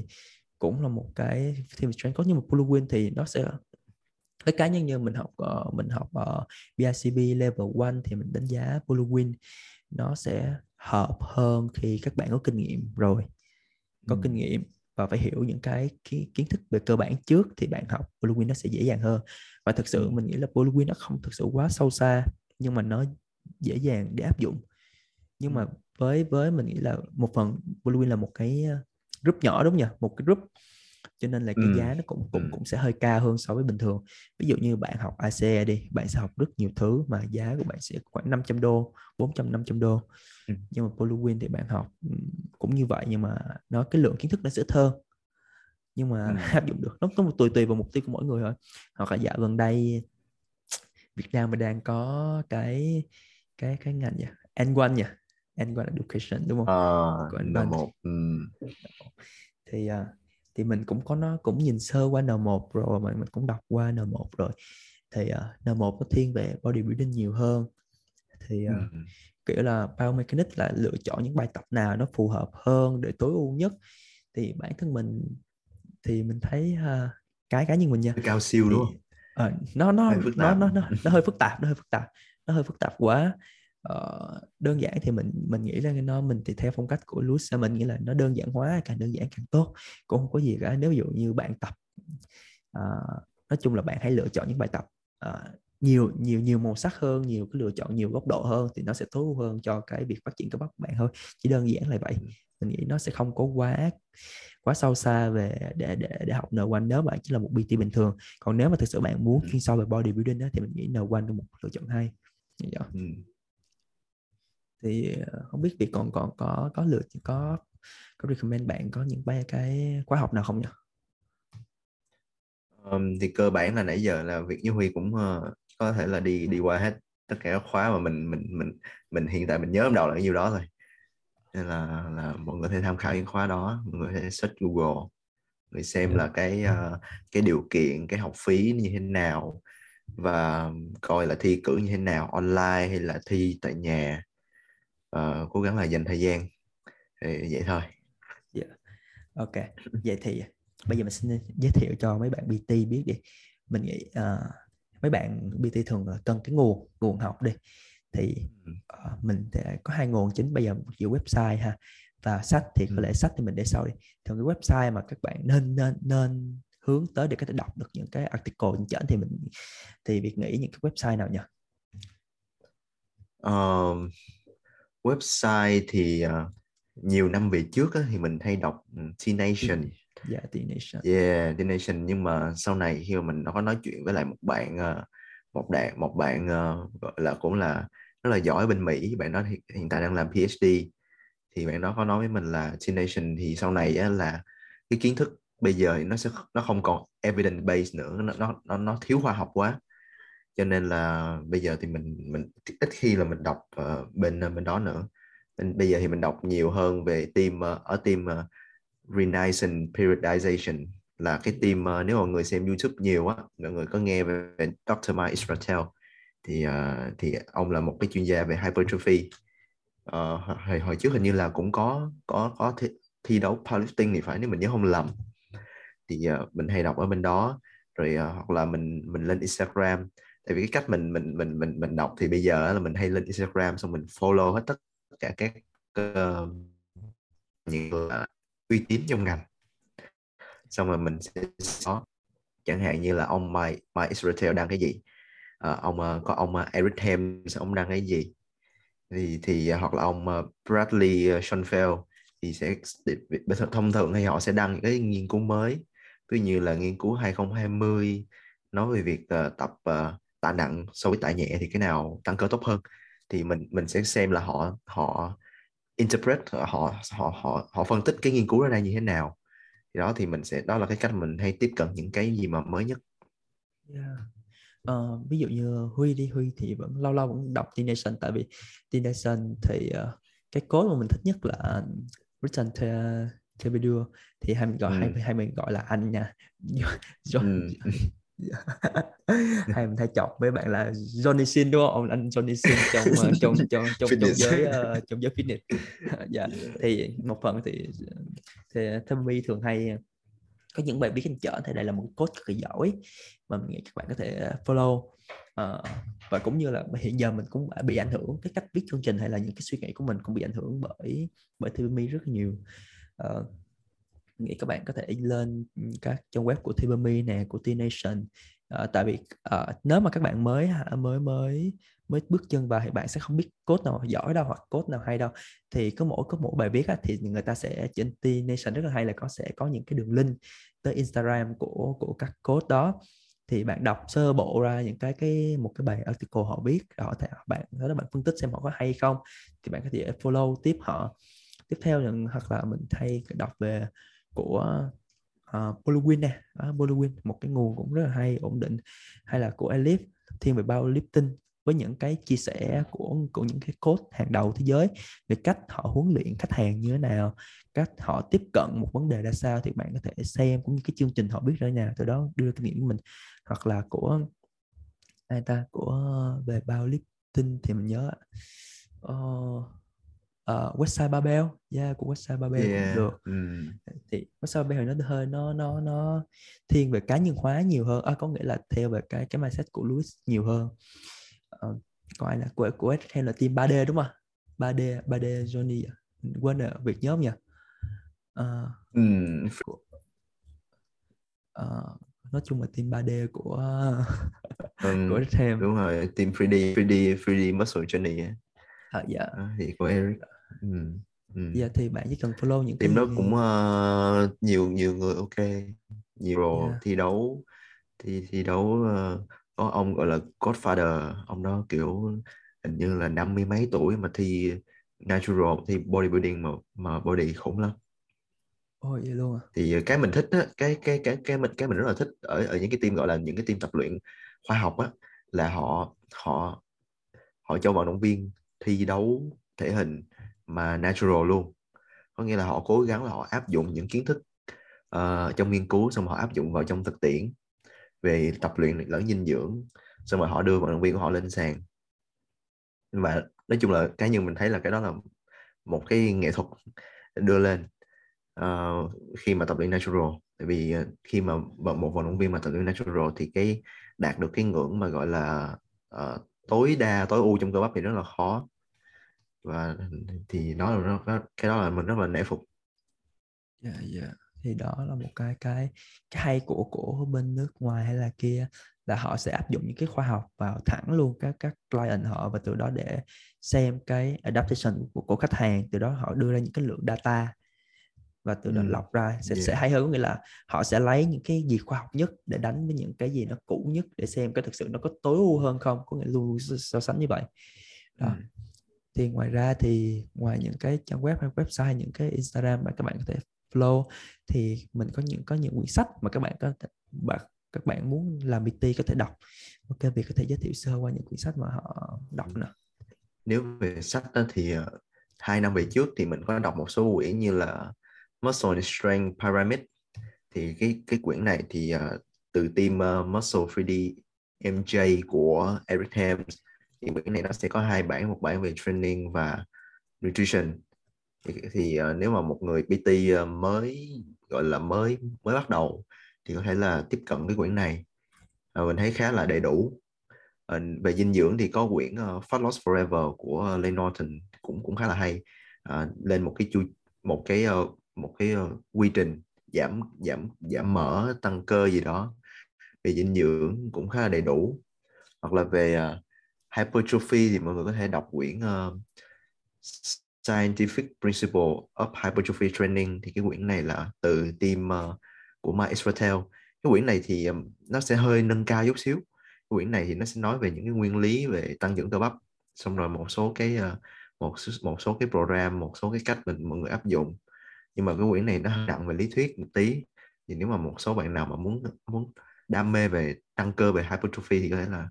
cũng là một cái team strength. Có nhưng mà Bluewin thì nó sẽ cái cá nhân như mình học uh, mình học ở uh, BICB level 1 thì mình đánh giá Bluewin nó sẽ hợp hơn khi các bạn có kinh nghiệm rồi có ừ. kinh nghiệm và phải hiểu những cái kiến, kiến thức về cơ bản trước thì bạn học Bluewin nó sẽ dễ dàng hơn. Và thực sự mình nghĩ là Bluewin nó không thực sự quá sâu xa nhưng mà nó dễ dàng để áp dụng. Nhưng mà với với mình nghĩ là một phần Bluewin là một cái group nhỏ đúng nhỉ một cái group cho nên là cái ừ. giá nó cũng cũng ừ. cũng sẽ hơi cao hơn so với bình thường ví dụ như bạn học ACE đi bạn sẽ học rất nhiều thứ mà giá của bạn sẽ khoảng 500 đô 400 500 đô ừ. nhưng mà Bluewin thì bạn học cũng như vậy nhưng mà nó cái lượng kiến thức nó sẽ thơ nhưng mà ừ. áp dụng được nó có một tùy tùy vào mục tiêu của mỗi người thôi hoặc là dạo gần đây Việt Nam mình đang có cái cái cái ngành gì N1 nhỉ N1 Education đúng không? Ờ, à, N1 ừ. thì uh, thì mình cũng có nó cũng nhìn sơ qua N1 rồi mà mình cũng đọc qua N1 rồi thì uh, N1 nó thiên về bodybuilding nhiều hơn thì uh, ừ. kiểu là biomechanics là lựa chọn những bài tập nào nó phù hợp hơn để tối ưu nhất thì bản thân mình thì mình thấy uh, cái cá nhân mình nha cao siêu đúng không? Uh, nó nó nó nó nó nó hơi phức tạp nó hơi phức tạp nó hơi phức tạp quá uh, đơn giản thì mình mình nghĩ là nó mình thì theo phong cách của Louis mình nghĩ là nó đơn giản hóa càng đơn giản càng tốt. Cũng không có gì cả nếu ví dụ như bạn tập uh, nói chung là bạn hãy lựa chọn những bài tập uh, nhiều nhiều nhiều màu sắc hơn nhiều cái lựa chọn nhiều góc độ hơn thì nó sẽ tối ưu hơn cho cái việc phát triển cơ bắp của bạn thôi. Chỉ đơn giản là vậy. Mình nghĩ nó sẽ không có quá quá sâu xa về để để để học N1 nếu bạn chỉ là một PT bình thường. Còn nếu mà thực sự bạn muốn chuyên sâu về bodybuilding đó, thì mình nghĩ N1 là một lựa chọn hay. Ừ thì ờ, không biết việc còn còn có có lựa có có recommend bạn có những cái cái khóa học nào không nhỉ? Um, thì cơ bản là nãy giờ là việc như Huy cũng uh, có thể là đi đi qua hết tất cả các khóa mà mình mình mình mình hiện tại mình nhớ trong đầu là nhiêu đó thôi nên là là mọi người có thể tham khảo những khóa đó mọi người có thể search Google người xem là cái uh, cái điều kiện cái học phí như thế nào và coi là thi cử như thế nào online hay là thi tại nhà uh, cố gắng là dành thời gian. Thì vậy thôi. Yeah. Dạ. ok. Vậy thì bây giờ mình xin giới thiệu cho mấy bạn BT biết đi. Mình nghĩ uh, mấy bạn BT thường cần cái nguồn nguồn học đi. Thì uh, mình sẽ có hai nguồn chính. Bây giờ giữa website ha. Và sách thì có lẽ sách thì mình để sau đi. Thường cái website mà các bạn nên nên nên hướng tới để có thể đọc được những cái article trên chẩn thì mình thì việc nghĩ những cái website nào nhỉ? Um, website thì uh, nhiều năm về trước á, thì mình hay đọc ừ, T Nation dạ yeah, T Nation yeah T Nation nhưng mà sau này khi mà mình có nói chuyện với lại một bạn uh, một bạn một bạn uh, gọi là cũng là rất là giỏi bên Mỹ bạn đó hiện tại đang làm PhD thì bạn đó có nói với mình là T Nation thì sau này á, là cái kiến thức bây giờ nó sẽ nó không còn evidence based nữa nó nó nó thiếu khoa học quá cho nên là bây giờ thì mình mình ít khi là mình đọc uh, bên ờ, bên đó nữa. Nên bây giờ thì mình đọc nhiều hơn về team uh, ở team uh, Renaissance Periodization là cái team uh, nếu mọi người xem YouTube nhiều á mọi người có nghe về Dr. Mike Israel thì uh, thì ông là một cái chuyên gia về hypertrophy. Uh, hồi, hồi trước hình như là cũng có có có thi, thi đấu powerlifting thì phải nếu mình nhớ không lầm. Thì uh, mình hay đọc ở bên đó. Rồi uh, hoặc là mình mình lên Instagram tại vì cái cách mình mình mình mình mình đọc thì bây giờ là mình hay lên Instagram xong mình follow hết tất cả các uh, những là uy tín trong ngành. Xong rồi mình sẽ có chẳng hạn như là ông Mike, Mike Israel đăng cái gì? Uh, ông uh, có ông uh, Eric Thames ông đăng cái gì? Thì thì uh, hoặc là ông uh, Bradley uh, Schoenfeld thì sẽ thông thường thì họ sẽ đăng những cái nghiên cứu mới. Ví như là nghiên cứu 2020 nói về việc uh, tập uh, tạ nặng so với tạ nhẹ thì cái nào tăng cơ tốt hơn thì mình mình sẽ xem là họ họ interpret họ họ họ họ phân tích cái nghiên cứu đó ra như thế nào thì đó thì mình sẽ đó là cái cách mình hay tiếp cận những cái gì mà mới nhất yeah. uh, ví dụ như Huy đi Huy thì vẫn lâu lâu vẫn đọc Teen Nation tại vì Teen Nation thì uh, cái code mà mình thích nhất là Richard Thebedur thì hay mình gọi ừ. hay, hay mình gọi là anh nha John, ừ. Hay mình hay chọc với bạn là Johnny Sin đúng không? Anh Johnny Sin trong uh, trong trong trong trong giới uh, trong giới fitness. Dạ thì một phần thì thì Tommy thường hay có những bài viết anh chở thì đây là một coach cực kỳ giỏi mà mình nghĩ các bạn có thể follow. Uh, và cũng như là hiện giờ mình cũng bị ảnh hưởng cái cách viết chương trình hay là những cái suy nghĩ của mình cũng bị ảnh hưởng bởi bởi TVME rất nhiều. Uh, nghĩ các bạn có thể lên các trang web của tibami nè của T Nation à, ờ, tại vì à, nếu mà các bạn mới mới mới mới bước chân vào thì bạn sẽ không biết code nào giỏi đâu hoặc code nào hay đâu. Thì có mỗi có mỗi bài viết á, thì người ta sẽ trên T Nation rất là hay là có sẽ có những cái đường link tới Instagram của của các code đó. Thì bạn đọc sơ bộ ra những cái cái một cái bài article họ viết họ thể bạn đó là bạn phân tích xem họ có hay không thì bạn có thể follow tiếp họ. Tiếp theo là hoặc là mình thay đọc về của à, uh, Boluwin nè. Uh, Boluwin một cái nguồn cũng rất là hay ổn định hay là của Elif thiên về bao lifting với những cái chia sẻ của của những cái coach hàng đầu thế giới về cách họ huấn luyện khách hàng như thế nào cách họ tiếp cận một vấn đề ra sao thì bạn có thể xem cũng như cái chương trình họ biết ra nào. Từ đó đưa kinh nghiệm của mình. Hoặc là của ai ta? Của về bao lifting thì mình nhớ uh, uh, Westside Babel, yeah của Westside Babel yeah. cũng được. Mm. Thì Westside Babel nó hơi nó nó nó thiên về cá nhân hóa nhiều hơn, à, có nghĩa là theo về cái cái mindset của Louis nhiều hơn. Uh, còn ai là của của theo là team 3D đúng không? 3D 3D Johnny à? quên rồi việc nhóm nhỉ? Uh, mm. uh, nói chung là team 3D của um, của Ham đúng rồi team 3D 3D 3D muscle journey à, dạ à, thì của Eric ừ. Ừ. Dạ thì bạn chỉ cần follow những team cái... đó cũng uh, nhiều nhiều người ok nhiều rồi yeah. Dạ. thi đấu thi thi đấu uh, có ông gọi là Godfather ông đó kiểu hình như là năm mươi mấy tuổi mà thi natural thi bodybuilding mà mà body khủng lắm Ôi vậy luôn à. Thì cái mình thích á, cái cái cái cái mình cái mình rất là thích ở ở những cái team gọi là những cái team tập luyện khoa học á là họ họ họ cho vận động viên thi đấu thể hình mà natural luôn. Có nghĩa là họ cố gắng là họ áp dụng những kiến thức uh, trong nghiên cứu xong họ áp dụng vào trong thực tiễn về tập luyện lẫn dinh dưỡng xong rồi họ đưa vận động viên của họ lên sàn. Nhưng mà nói chung là cá nhân mình thấy là cái đó là một cái nghệ thuật đưa lên uh, khi mà tập luyện natural. Tại vì ờ, khi mà một vận động viên mà tập luyện natural thì cái đạt được cái ngưỡng mà gọi là uh, tối đa tối ưu trong cơ bắp thì rất là khó và thì nó là nó, cái đó là mình rất là nể phục dạ yeah, dạ yeah. thì đó là một cái cái cái hay của của bên nước ngoài hay là kia là họ sẽ áp dụng những cái khoa học vào thẳng luôn các các client họ và từ đó để xem cái adaptation của, của khách hàng từ đó họ đưa ra những cái lượng data và từ đó ừ. lọc ra sẽ yeah. sẽ hay hơn nghĩa là họ sẽ lấy những cái gì khoa học nhất để đánh với những cái gì nó cũ nhất để xem cái thực sự nó có tối ưu hơn không có nghĩa luôn so sánh như vậy đó. Ừ thì ngoài ra thì ngoài những cái trang web hay website những cái Instagram mà các bạn có thể follow thì mình có những có những quyển sách mà các bạn có thể, bạn các bạn muốn làm PT có thể đọc. Ok việc có thể giới thiệu sơ qua những quyển sách mà họ đọc nữa nếu về sách đó thì ờ, hai năm về trước thì mình có đọc một số quyển như là Muscle and Strength Pyramid. Thì cái cái quyển này thì uh, từ team uh, Muscle 3D MJ của Eric Hams thì quyển này nó sẽ có hai bản một bản về training và nutrition. Thì, thì uh, nếu mà một người PT uh, ờ, mới gọi là mới mới bắt đầu thì có thể là tiếp cận cái quyển này. Uh, mình thấy khá là đầy đủ. Uh, về dinh dưỡng thì có quyển uh, Fat Loss Forever của Lane Norton cũng cũng khá là hay. Uh, lên một cái chu một cái uh, một cái uh, quy trình giảm giảm giảm mỡ tăng cơ gì đó. Về dinh dưỡng cũng khá là đầy đủ. Hoặc là về uh, hypertrophy thì mọi người có thể đọc quyển uh, Scientific Principle of Hypertrophy Training. Thì cái quyển này là từ team uh, của Mike Israel cái quyển này thì um, nó sẽ hơi nâng cao chút xíu. Cái quyển này thì nó sẽ nói về những cái nguyên lý về tăng trưởng cơ bắp. Xong rồi một số cái uh, một một số cái program một số cái cách mình mọi người áp dụng. Nhưng mà cái quyển này nó nặng về lý thuyết một tí. Thì nếu mà một số bạn nào mà muốn muốn đam mê về tăng cơ về hypertrophy thì có thể là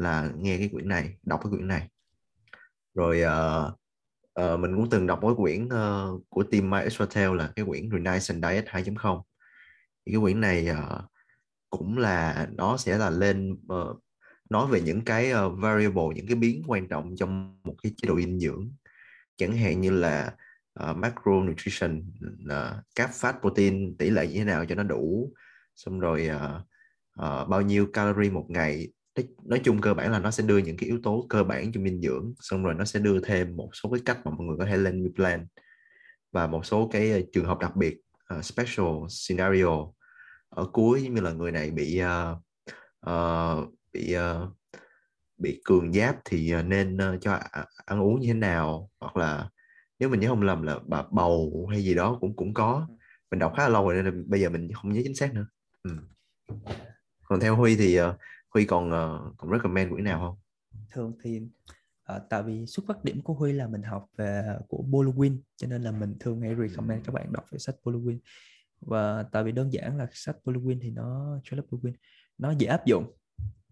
là nghe cái quyển này đọc cái quyển này. Rồi uh, uh, mình cũng từng đọc cái quyển uh, của team My Extra là cái quyển Renaissance Diet 2.0 thì cái quyển này uh, cũng là nó sẽ là lên uh, nói về những cái uh, variable những cái biến quan trọng trong một cái chế độ dinh dưỡng. Chẳng hạn như là uh, macronutrition uh, các fat protein tỷ lệ như thế nào cho nó đủ. Xong rồi uh, uh, bao nhiêu calorie một ngày nói chung cơ bản là nó sẽ đưa những cái yếu tố cơ bản cho dinh dưỡng xong rồi nó sẽ đưa thêm một số cái cách mà mọi người có thể lên meal plan. Và một số cái trường hợp đặc biệt uh, special scenario ở cuối như là người này bị uh, uh, bị uh, bị cường giáp thì nên uh, cho ăn uống như thế nào? Hoặc là nếu mình nhớ không lầm là bà bầu hay gì đó cũng cũng có. Mình đọc khá là lâu rồi nên bây giờ mình không nhớ chính xác nữa. Ừ. còn theo huy thì uh, huy còn uh, còn recommend quyển nào không? Thường thì uh, tại vì xuất phát điểm của huy là mình học về của Boluwin cho nên là mình thường hay recommend các bạn đọc về sách Boluwin và tại vì đơn giản là sách Boluwin thì nó Charles Boluwin nó dễ áp dụng.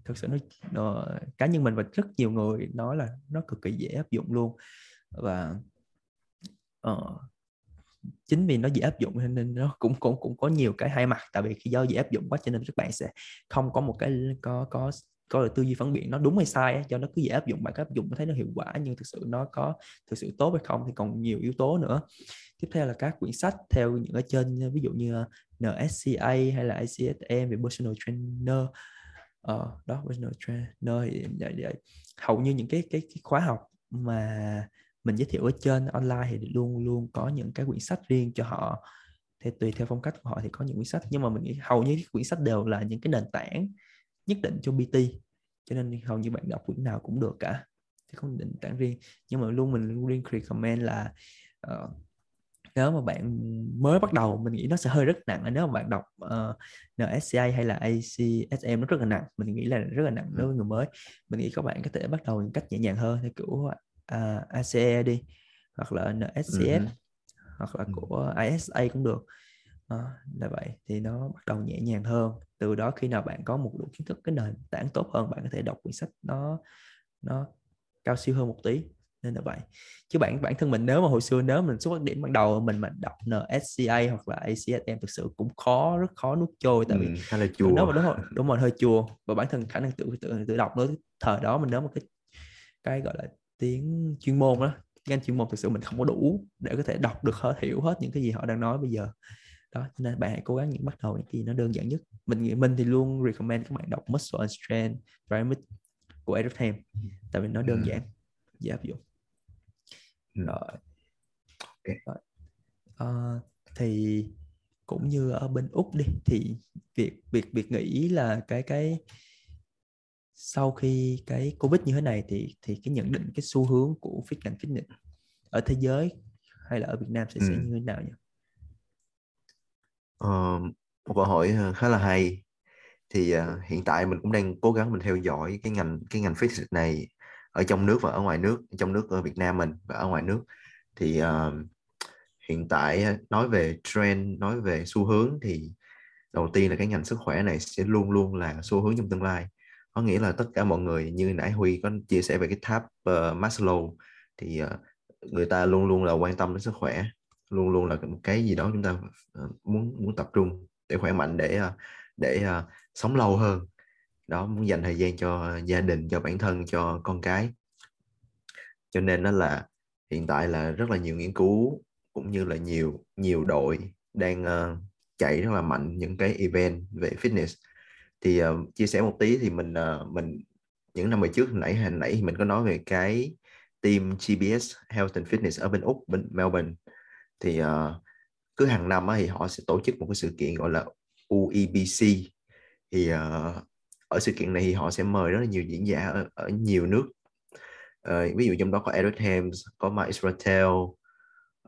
Thực sự nó, nó cá nhân mình và rất nhiều người nói là nó cực kỳ dễ áp dụng luôn. Và uh, chính vì nó dễ áp dụng nên nó cũng cũng cũng có nhiều cái hai mặt. Tại vì khi do dễ áp dụng quá cho nên các bạn sẽ không có một cái có có có được tư duy phản biện nó đúng hay sai á, cho nó cứ dễ áp dụng. Bạn áp dụng thấy nó hiệu quả nhưng thực sự nó có thực sự tốt hay không thì còn nhiều yếu tố nữa. Tiếp theo là các quyển sách theo những ở trên ví dụ như ờ, NSCA hay là ICSM về personal trainer. Ờ, đó personal trainer thì vậy, vậy. hầu như những cái cái, cái khóa học mà mình giới thiệu ở trên online thì luôn luôn có những cái quyển sách riêng cho họ. Thì tùy theo phong cách của họ thì có những quyển sách. Nhưng mà mình nghĩ hầu như các quyển sách đều là những cái nền tảng nhất định cho BT cho nên hầu như bạn đọc quyển nào cũng được cả. Chứ không định tảng riêng. Nhưng mà luôn mình luôn riêng recommend là uh, nếu mà bạn mới bắt đầu mình nghĩ nó sẽ hơi rất nặng. Nếu mà bạn đọc uh, ờ, NSCA hay là ACSM nó rất là nặng mình nghĩ là rất là nặng đối với người mới. Mình nghĩ các bạn có thể bắt đầu một cách nhẹ nhàng hơn theo kiểu uh, à, ACE đi hoặc là NSCS ừ. hoặc là ừ. của ISA cũng được. À, là vậy thì nó bắt đầu nhẹ nhàng hơn. Từ đó khi nào bạn có một đủ kiến thức cái nền tảng tốt hơn bạn có thể đọc quyển sách nó nó cao siêu hơn một tí. Nên là vậy. Chứ bạn bản thân mình nếu mà hồi xưa nếu mình xuất phát điểm ban đầu mình mà đọc NSCA hoặc là ACSM thực sự cũng khó rất khó nuốt trôi. Tại vì ừ, khá là chua nếu mà đúng rồi, đúng rồi hơi chua và bản thân khả năng tự tự tự đọc nữa thời đó mình nếu mà cái cái gọi là tiếng chuyên môn đó tiếng Anh chuyên môn thực sự mình không có đủ để có thể đọc được hết hiểu hết những cái gì họ đang nói bây giờ. Đó nên bạn hãy cố gắng những bắt đầu những gì nó đơn giản nhất. Mình nghĩ mình thì luôn recommend các bạn đọc Muscle and Strength Pyramid của Eric Ham tại vì nó đơn ừ. giản dễ áp dụng. Rồi. Rồi. Uh, thì cũng như ở bên úc đi thì việc việc việc nghĩ là cái cái sau khi cái covid như thế này thì thì cái nhận định cái xu hướng của fit ngành fitness ở thế giới hay là ở Việt Nam sẽ, ừ. sẽ như thế nào nhỉ? Uh, một câu hỏi ờ, khá là hay thì uh, hiện tại mình cũng đang cố gắng mình theo dõi cái ngành cái ngành fitness này ở trong nước và ở ngoài nước trong nước ở Việt Nam mình và ở ngoài nước thì uh, hiện tại nói về trend nói về xu hướng thì đầu tiên là cái ngành sức khỏe này sẽ luôn luôn là xu hướng trong tương lai có nghĩa là tất cả mọi người như nãy Huy có chia sẻ về cái tháp uh, Maslow thì uh, người ta luôn luôn là quan tâm đến sức khỏe luôn luôn là một cái gì đó chúng ta uh, muốn muốn tập trung để khỏe mạnh để uh, để uh, sống lâu hơn. Đó muốn dành thời gian cho gia đình cho bản thân cho con cái. Cho nên đó là hiện tại là rất là nhiều nghiên cứu cũng như là nhiều nhiều đội đang uh, chạy rất là mạnh những cái event về fitness thì uh, chia sẻ một tí thì mình uh, mình những năm về trước nãy hồi nãy thì mình có nói về cái team GBS Health and Fitness ở bên úc bên Melbourne. Thì uh, cứ hàng năm thì họ sẽ tổ chức một cái sự kiện gọi là UEBC thì uh, ở sự kiện này thì họ sẽ mời rất là nhiều diễn giả ở, ở nhiều nước. Uh, ví dụ trong đó có Eric Hames có Mike Israel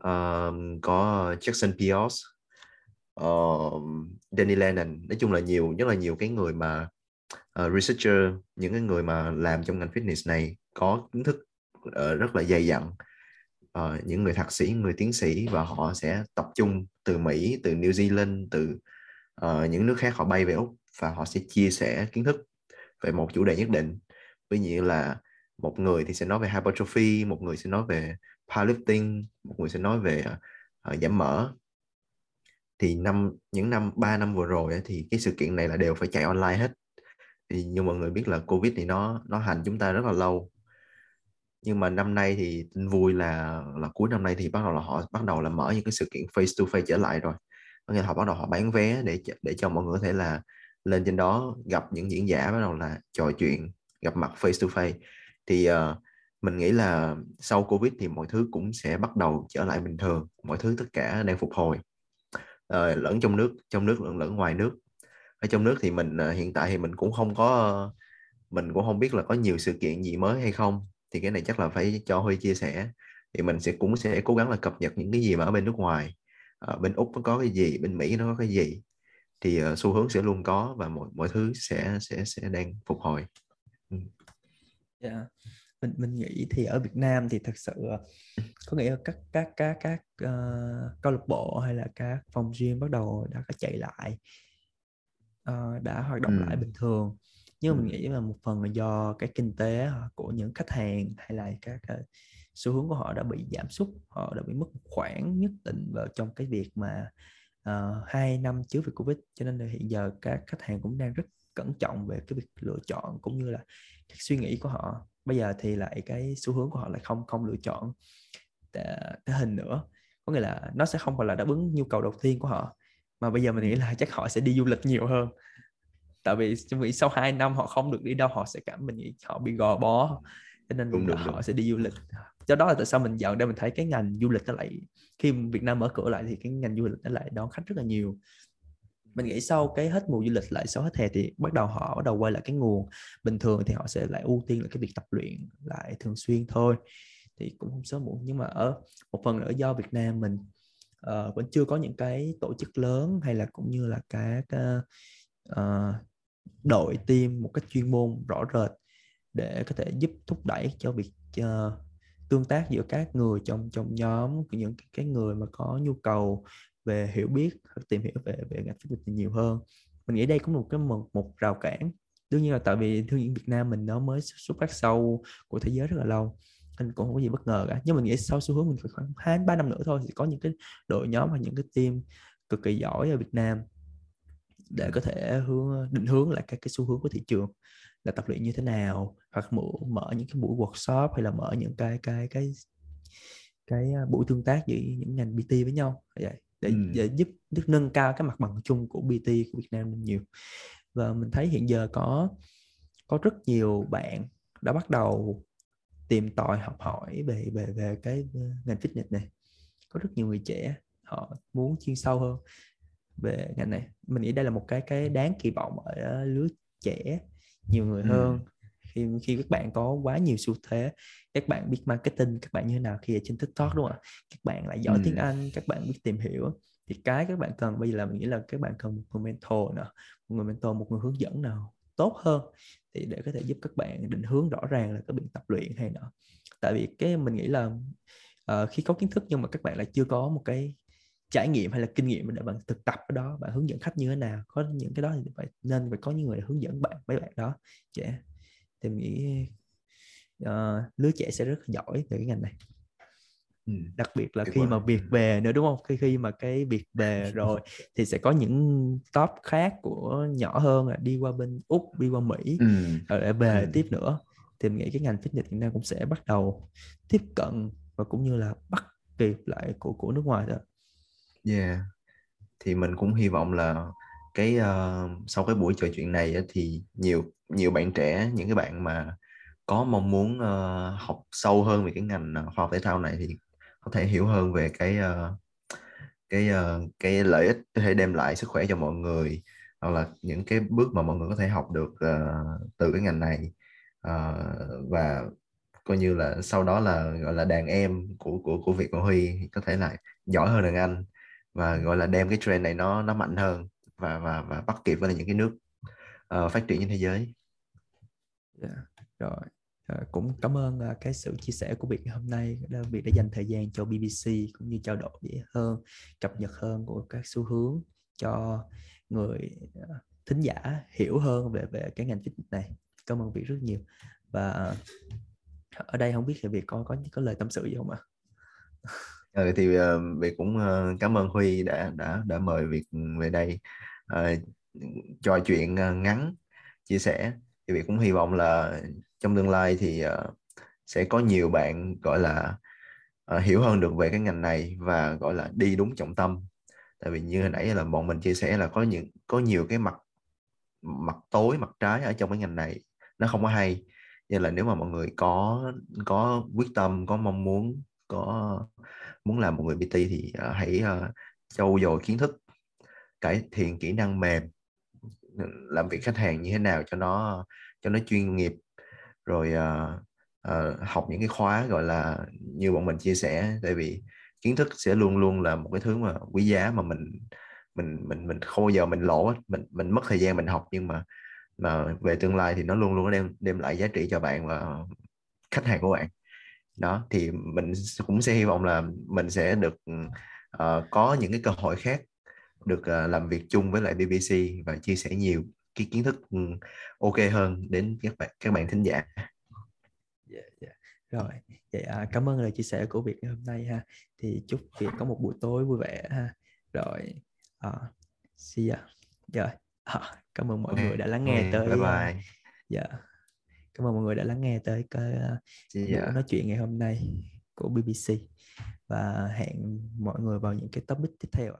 um, có Jackson Pierce uh, Danny Lennon. Nói chung là nhiều rất là nhiều cái người mà uh, researcher những cái người mà làm trong ngành fitness này có kiến thức uh, rất là dày dặn. Uh, những người thạc sĩ người tiến sĩ và họ sẽ tập trung từ Mỹ từ New Zealand từ uh, những nước khác họ bay về úc và họ sẽ chia sẻ kiến thức về một chủ đề nhất định. Ví dụ là một người thì sẽ nói về hypertrophy một người sẽ nói về powerlifting một người sẽ nói về uh, giảm mỡ thì năm những năm 3 năm vừa rồi ấy, thì cái sự kiện này là đều phải chạy online hết. Thì như mọi người biết là covid thì nó nó hành chúng ta rất là lâu. Nhưng mà năm nay thì tin vui là là cuối năm nay thì bắt đầu là họ bắt đầu là mở những cái sự kiện face to face trở lại rồi. Có nghĩa là họ bắt đầu họ bán vé để để cho mọi người có thể là lên trên đó gặp những diễn giả bắt đầu là trò chuyện gặp mặt face to face. Thì uh, mình nghĩ là sau covid thì mọi thứ cũng sẽ bắt đầu trở lại bình thường. Mọi thứ tất cả đang phục hồi uh, lẫn trong nước trong nước lẫn, lẫn ngoài nước. Ở trong nước thì mình uh, hiện tại thì mình cũng không có uh, mình cũng không biết là có nhiều sự kiện gì mới hay không. Thì cái này chắc là phải cho Huy chia sẻ. Thì mình sẽ cũng sẽ cố gắng là cập nhật những cái gì mà ở bên nước ngoài. Ở bên úc nó có cái gì bên mỹ nó có cái gì. Thì uh, xu hướng sẽ luôn có và mọi mọi thứ sẽ sẽ sẽ đang phục hồi. Yeah. Mình mình nghĩ thì ở Việt Nam thì thật sự có nghĩa là các các các các uh, câu lạc bộ hay là các phòng gym bắt đầu đã có chạy lại uh, đã hoạt động ừ. lại bình thường. Nhưng mình nghĩ là một phần là do cái kinh tế của những khách hàng hay là các uh, xu hướng của họ đã bị giảm sút họ đã bị mất một khoản nhất định vào trong cái việc mà uh, hai năm trước về covid. Cho nên là hiện giờ các khách hàng cũng đang rất cẩn trọng về cái việc lựa chọn cũng như là cái suy nghĩ của họ bây giờ thì lại cái xu hướng của họ lại không không lựa chọn cái hình nữa. Có nghĩa là nó sẽ không phải là đáp ứng nhu cầu đầu tiên của họ. Mà bây giờ mình nghĩ là chắc họ sẽ đi du lịch nhiều hơn. Tại vì trong nghĩ sau 2 năm họ không được đi đâu họ sẽ cảm mình nghĩ họ bị gò bó. Cho nên đúng, đúng, họ đúng. sẽ đi du lịch. Do đó là tại sao mình dạo đây mình thấy cái ngành du lịch nó lại khi Việt Nam mở cửa lại thì cái ngành du lịch nó lại đón khách rất là nhiều mình nghĩ sau cái hết mùa du lịch lại sau hết hè thì bắt đầu họ bắt đầu quay lại cái nguồn. Bình thường thì họ sẽ lại ưu tiên là cái việc tập luyện lại thường xuyên thôi thì cũng không sớm muộn. Nhưng mà ở một phần nữa do Việt Nam mình uh, vẫn chưa có những cái tổ chức lớn hay là cũng như là các uh, đội team một cách chuyên môn rõ rệt để có thể giúp thúc đẩy cho việc uh, tương tác giữa các người trong trong nhóm những cái người mà có nhu cầu về hiểu biết tìm hiểu về về ngành fitness nhiều hơn. Mình nghĩ đây cũng là một cái một, một rào cản. Đương nhiên là tại vì thương hiệu Việt Nam mình nó mới xuất phát sâu của thế giới rất là lâu anh cũng không có gì bất ngờ cả. Nhưng mình nghĩ sau xu hướng mình phải khoảng hai ba năm nữa thôi thì có những cái đội nhóm và những cái team cực kỳ giỏi ở Việt Nam để có thể hướng định hướng lại các cái xu hướng của thị trường là tập luyện như thế nào hoặc mở, mở những cái buổi workshop hay là mở những cái cái cái cái cái buổi tương tác giữa những ngành BT với nhau vậy để, ừ. để giúp giúp nâng cao cái mặt bằng chung của BT của Việt Nam mình nhiều và mình thấy hiện giờ có có rất nhiều bạn đã bắt đầu tìm tòi học hỏi về về về cái ờ, ngành fitness này có rất nhiều người trẻ họ muốn chuyên sâu hơn về ngành này mình nghĩ đây là một cái cái đáng kỳ vọng ở lứa trẻ nhiều người ừ. Khi khi các bạn có quá nhiều xu thế các bạn biết marketing các bạn như thế nào khi ở trên tiktok đúng không ạ? Các bạn lại giỏi ừ. tiếng anh các bạn biết tìm hiểu. Thì cái các bạn cần bây giờ là mình nghĩ là các bạn cần một người mentor nào một người mentor một người hướng dẫn nào tốt hơn thì để có thể giúp các bạn định hướng rõ ràng là cái biện tập luyện hay nào tại vì cái mình nghĩ là uh, khi có kiến thức nhưng mà các bạn lại chưa có một cái trải nghiệm hay là kinh nghiệm để bạn thực tập ở đó bạn hướng dẫn khách như thế nào có những cái đó thì phải nên phải có những người hướng dẫn bạn mấy bạn đó. Trẻ thì mình nghĩ uh, lứa trẻ sẽ rất giỏi về cái ngành này ừ. đặc biệt là khi mà việc về nữa đúng không khi khi mà cái việc về rồi thì sẽ có những top khác của nhỏ hơn là đi qua bên úc đi qua mỹ ừ. rồi lại về ừ. tiếp nữa thì mình nghĩ cái ngành fitness hiện nay cũng sẽ bắt đầu tiếp cận và cũng như là bắt kịp lại của của nước ngoài thôi. Yeah. Thì mình cũng hy vọng là cái uh, sau cái buổi trò chuyện này thì nhiều nhiều bạn trẻ những cái bạn mà có mong muốn uh, học sâu hơn về cái ngành ờ, khoa học thể thao này thì có thể hiểu hơn về cái uh, cái uh, cái lợi ích có thể đem lại sức khỏe cho mọi người hoặc là những cái bước mà mọi người có thể học được uh, từ cái ngành này. Uh, và coi như là sau đó là gọi là đàn em của của của Việt của Huy có thể là giỏi hơn đàn anh và gọi là đem cái trend này nó nó mạnh hơn và và và bắt kịp với những cái nước uh, phát triển trên thế giới. Yeah. Dạ, rồi à, cũng cảm ơn uh, cái sự chia sẻ của Việt hôm nay biệt đã dành thời gian cho BBC cũng như trao đổi hơn cập nhật hơn của các xu hướng cho người uh, thính giả hiểu hơn về về cái ngành fitness này cảm ơn Việt rất nhiều và ở đây không biết thì Việt có có có lời tâm sự gì không ạ? Ừ, thì uh, Việt cũng uh, cảm ơn Huy đã đã đã mời Việt về đây uh, trò chuyện uh, ngắn chia sẻ. Thì Việt cũng hy vọng là trong tương lai thì uh, sẽ có nhiều bạn gọi là uh, hiểu hơn được về cái ngành này và gọi là đi đúng trọng tâm. Tại vì như hồi nãy là bọn mình chia sẻ là có những có nhiều cái mặt mặt tối mặt trái ở trong cái ngành này. Nó không có hay. Nên là nếu mà mọi người có có quyết tâm có mong muốn có muốn làm một người PT thì uh, hãy uh, trau dồi kiến thức cải thiện kỹ năng mềm làm việc khách hàng như thế nào cho nó cho nó chuyên nghiệp. Rồi uh, uh, học những cái khóa gọi là như bọn mình chia sẻ tại vì kiến thức sẽ luôn luôn là một cái thứ mà quý giá mà mình mình mình mình không bao giờ mình lỗ mình mình mất thời gian mình học nhưng mà mà về tương lai thì nó luôn luôn đem đem lại giá trị cho bạn và khách hàng của bạn. Đó thì mình cũng sẽ hy vọng là mình sẽ được uh, có những cái cơ hội khác được uh, làm việc chung với lại BBC và chia sẻ nhiều cái kiến thức um, ok hơn đến các bạn các bạn thính giả. Yeah, dạ, yeah. Dạ. Rồi, vậy à, cảm ơn lời chia sẻ của Việt hôm nay ha. Thì chúc Việt có một buổi tối vui vẻ ha. Rồi, uh, see ya. Rồi, uh, cảm ơn mọi okay. người đã lắng nghe okay. tới. Bye bye. Dạ. Yeah cảm ơn mọi người đã lắng nghe tới cái uh, buổi nói chuyện ngày hôm nay của BBC và hẹn mọi người vào những cái topic tiếp theo